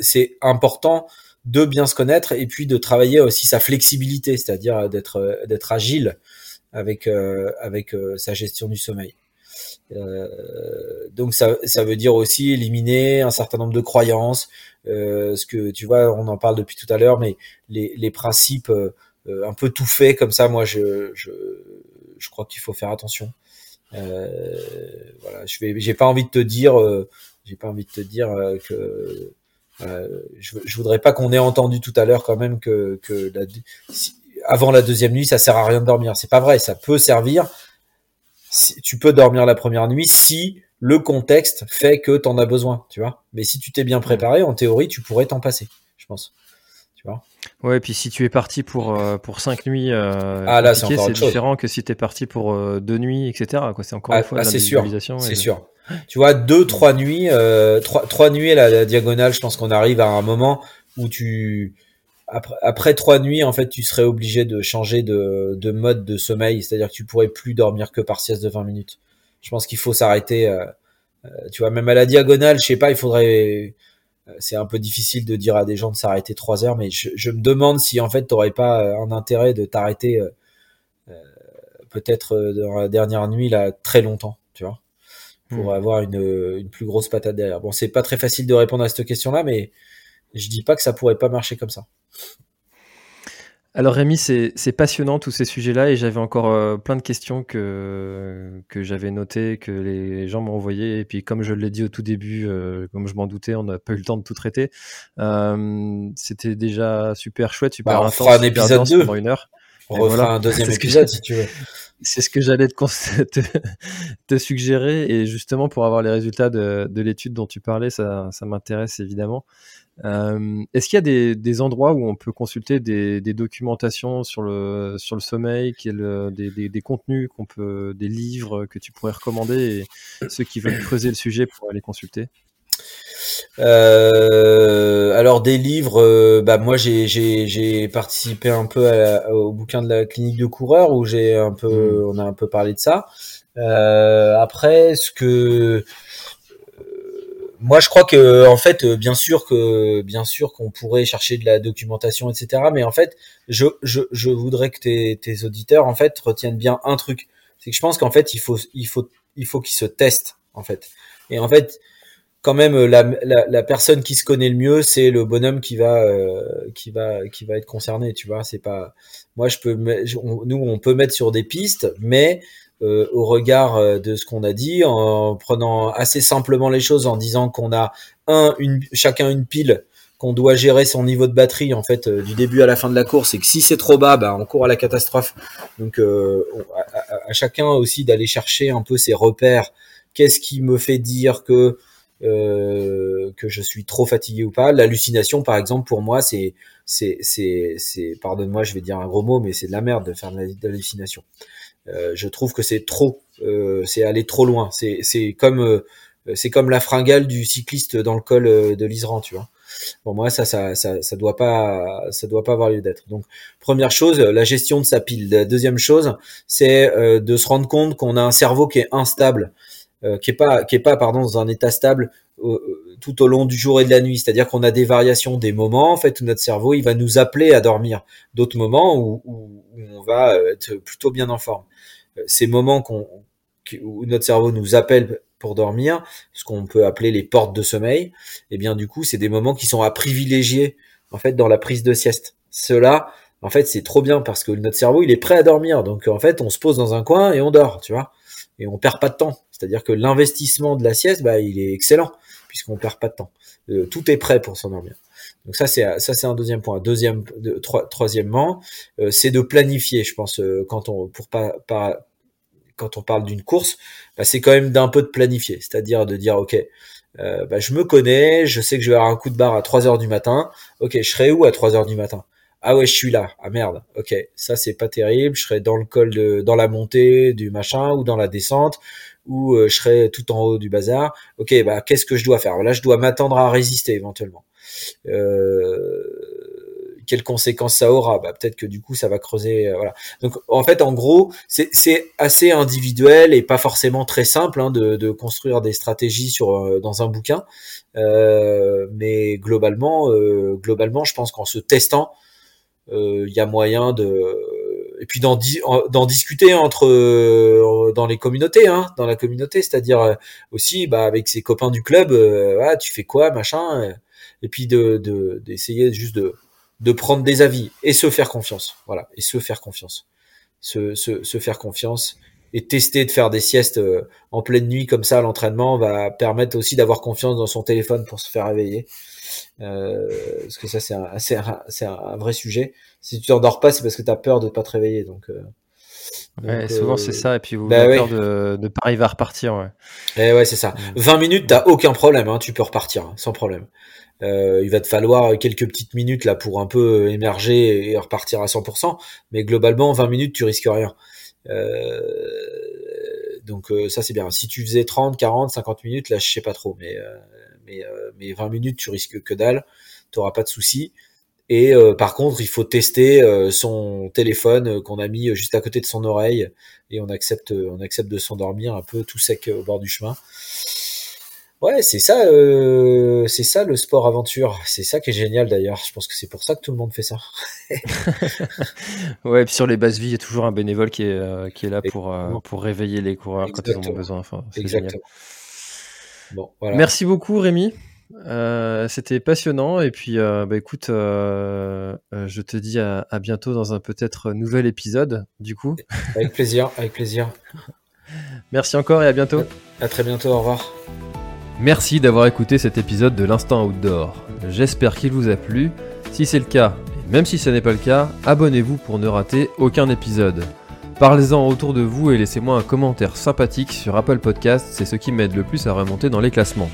c'est important de bien se connaître et puis de travailler aussi sa flexibilité, c'est-à-dire d'être d'être agile avec euh, avec euh, sa gestion du sommeil. Euh, donc ça, ça veut dire aussi éliminer un certain nombre de croyances, ce que tu vois, on en parle depuis tout à l'heure, mais les, les principes un peu tout fait comme ça, moi je je, je crois qu'il faut faire attention. voilà, je vais, j'ai pas envie de te dire, j'ai pas envie de te dire que euh, je, je voudrais pas qu'on ait entendu tout à l'heure quand même que, que avant la deuxième nuit, ça sert à rien de dormir. C'est pas vrai, ça peut servir. Si, tu peux dormir la première nuit si le contexte fait que tu en as besoin, tu vois. Mais si tu t'es bien préparé, en théorie, tu pourrais t'en passer, je pense. Tu vois? Ouais, et puis si tu es parti pour euh, pour cinq nuits, euh, ah là c'est différent que si tu es parti pour euh, deux nuits, etc. Quoi, c'est encore ah, une fois ah, c'est sûr, c'est sûr. Tu vois, deux, trois nuits, euh, trois, trois nuits à la, diagonale, je pense qu'on arrive à un moment où tu, après, après trois nuits, en fait, tu serais obligé de changer de, de mode de sommeil, c'est-à-dire que tu pourrais plus dormir que par sieste de 20 minutes. Je pense qu'il faut s'arrêter. Euh, euh, tu vois, même à la diagonale, je sais pas, il faudrait. Euh, c'est un peu difficile de dire à des gens de s'arrêter trois heures, mais je, je, me demande si en fait t'aurais pas un intérêt de t'arrêter peut-être dans la dernière nuit là très longtemps, tu vois pour hmm. avoir une, une, plus grosse patate derrière. Bon, c'est pas très facile de répondre à cette question-là, mais je dis pas que ça pourrait pas marcher comme ça. Alors Rémi, c'est passionnant tous ces sujets-là et j'avais encore euh, plein de questions que, que j'avais notées, que les gens m'ont envoyées. Et puis comme je l'ai dit au tout début, euh, comme je m'en doutais, on n'a pas eu le temps de tout traiter. Euh, C'était déjà super chouette, super bah, on fera un épisode 2 pendant une heure. On refera un deuxième épisode si tu veux. C'est ce que j'allais te, te, suggérer. Et justement, pour avoir les résultats de, de l'étude dont tu parlais, ça, ça m'intéresse évidemment. Euh, Est-ce qu'il y a des, des, endroits où on peut consulter des, des documentations sur le, sur le sommeil, des, des, des, contenus qu'on peut, des livres que tu pourrais recommander et ceux qui veulent creuser le sujet pour aller consulter? Euh, alors des livres, euh, bah moi j'ai participé un peu au bouquin de la clinique de coureur où j'ai un peu mmh. on a un peu parlé de ça. Euh, après ce que moi je crois que en fait bien sûr que bien sûr qu'on pourrait chercher de la documentation etc mais en fait je je, je voudrais que tes, tes auditeurs en fait retiennent bien un truc c'est que je pense qu'en fait il faut il faut il faut qu'ils se testent en fait et en fait quand même la, la, la, personne qui se connaît le mieux, c'est le bonhomme qui va euh, qui va qui va être concerné. Tu vois, c'est pas moi je peux nous on peut mettre sur des pistes, mais euh, au regard euh, de ce qu'on a dit, en prenant assez simplement les choses, en disant qu'on a un une chacun une pile qu'on doit gérer son niveau de batterie en fait du début à la fin de la course et que si c'est trop bas, bah, on court à la catastrophe. Donc à, chacun aussi d'aller chercher un peu ses repères. Qu'est-ce qui me fait dire que euh, que je suis trop fatigué ou pas? L'hallucination, par exemple, pour moi, c'est, c'est, c'est, pardonne-moi, je vais dire un gros mot, mais c'est de la merde de faire de l'hallucination. Euh, je trouve que c'est trop, euh, c'est aller trop loin. C'est, comme, euh, c'est comme la fringale du cycliste dans le col euh, de l'Isran, tu vois. Pour moi, ça, ça, ça, doit pas, ça doit pas avoir lieu d'être. Donc, première chose, la gestion de sa pile. Deuxième chose, c'est de se rendre compte qu'on a un cerveau qui est instable. Euh, qui est pas qui est pas pardon dans un état stable euh, tout au long du jour et de la nuit. C'est-à-dire qu'on a des variations, des moments en fait où notre cerveau il va nous appeler à dormir, d'autres moments où, on va euh, être plutôt bien en forme. Ces moments qu'on où notre cerveau nous appelle pour dormir, ce qu'on peut appeler les portes de sommeil, et eh bien du coup c'est des moments qui sont à privilégier en fait dans la prise de sieste. Cela en fait c'est trop bien parce que notre cerveau il est prêt à dormir, donc en fait on se pose dans un coin et on dort, tu vois et on perd pas de temps. C'est-à-dire que l'investissement de la sieste, bah, il est excellent puisqu'on perd pas de temps. Euh, tout est prêt pour s'endormir. Donc ça c'est ça c'est un deuxième point. Deuxième, de, troisièmement, c'est de planifier. Je pense quand on pour pas, pas quand on parle d'une course, bah, c'est quand même d'un peu de planifier, c'est-à-dire de dire ok, euh, bah, je me connais, je sais que je vais avoir un coup de barre à 3 heures du matin. Ok, je serai où à 3 heures du matin? Ah ouais, je suis là. Ah merde. Ok, ça c'est pas terrible. Je serai dans le col de, dans la montée du machin ou dans la descente ou euh, je serai tout en haut du bazar. Ok, bah qu'est-ce que je dois faire? Là, je dois m'attendre à résister éventuellement. Euh, quelles conséquences ça aura? Bah, Peut-être que du coup, ça va creuser. Euh, voilà. Donc, en fait, en gros, c'est assez individuel et pas forcément très simple hein, de, de, construire des stratégies sur euh, dans un bouquin. Euh, mais globalement, globalement, je pense qu'en se testant, il y a moyen de et puis d'en discuter entre dans les communautés, hein, dans la communauté, c'est-à-dire aussi bah, avec ses copains du club, tu fais quoi, machin, et puis de d'essayer juste de de prendre des avis et se faire confiance. Voilà, et se faire confiance. Se, se, faire confiance et tester de faire des siestes euh, en pleine nuit comme ça à l'entraînement va permettre aussi d'avoir confiance dans son téléphone pour se faire réveiller. Euh, parce que ça c'est un, c'est un, vrai sujet. Si tu t'endors pas, c'est parce que tu as peur de pas te réveiller. Donc, euh, ouais, souvent c'est ça. Et puis vous bah avez peur de ne pas arriver à repartir. Ouais, et eh ouais c'est ça. 20 minutes, t'as aucun problème. Hein, tu peux repartir hein, sans problème. Euh, il va te falloir quelques petites minutes là pour un peu émerger et repartir à 100%, mais globalement 20 minutes tu risques rien. Euh, donc euh, ça c'est bien. Si tu faisais 30, 40, 50 minutes, là je sais pas trop, mais mais, mais 20 minutes tu risques que dalle, tu pas de soucis Et par contre, il faut tester son téléphone qu'on a mis juste à côté de son oreille et on accepte, on accepte de s'endormir un peu tout sec au bord du chemin. Ouais, c'est ça, euh, c'est ça le sport aventure. C'est ça qui est génial d'ailleurs. Je pense que c'est pour ça que tout le monde fait ça. ouais, et puis sur les bases vie, il y a toujours un bénévole qui est, euh, qui est là pour, euh, pour réveiller les coureurs quand ils en ont besoin. Enfin, Exactement. Bon, voilà. Merci beaucoup Rémi. C'était passionnant et puis bah, écoute, je te dis à, à bientôt dans un peut-être nouvel épisode du coup. Avec plaisir, avec plaisir. Merci encore et à bientôt. À très bientôt, au revoir. Merci d'avoir écouté cet épisode de l'Instant Outdoor. J'espère qu'il vous a plu. Si c'est le cas, et même si ce n'est pas le cas, abonnez-vous pour ne rater aucun épisode. Parlez-en autour de vous et laissez-moi un commentaire sympathique sur Apple Podcast, c'est ce qui m'aide le plus à remonter dans les classements.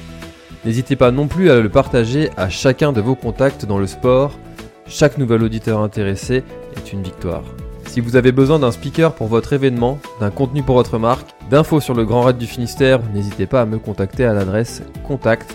N'hésitez pas non plus à le partager à chacun de vos contacts dans le sport. Chaque nouvel auditeur intéressé est une victoire. Si vous avez besoin d'un speaker pour votre événement, d'un contenu pour votre marque, d'infos sur le Grand Raid du Finistère, n'hésitez pas à me contacter à l'adresse contact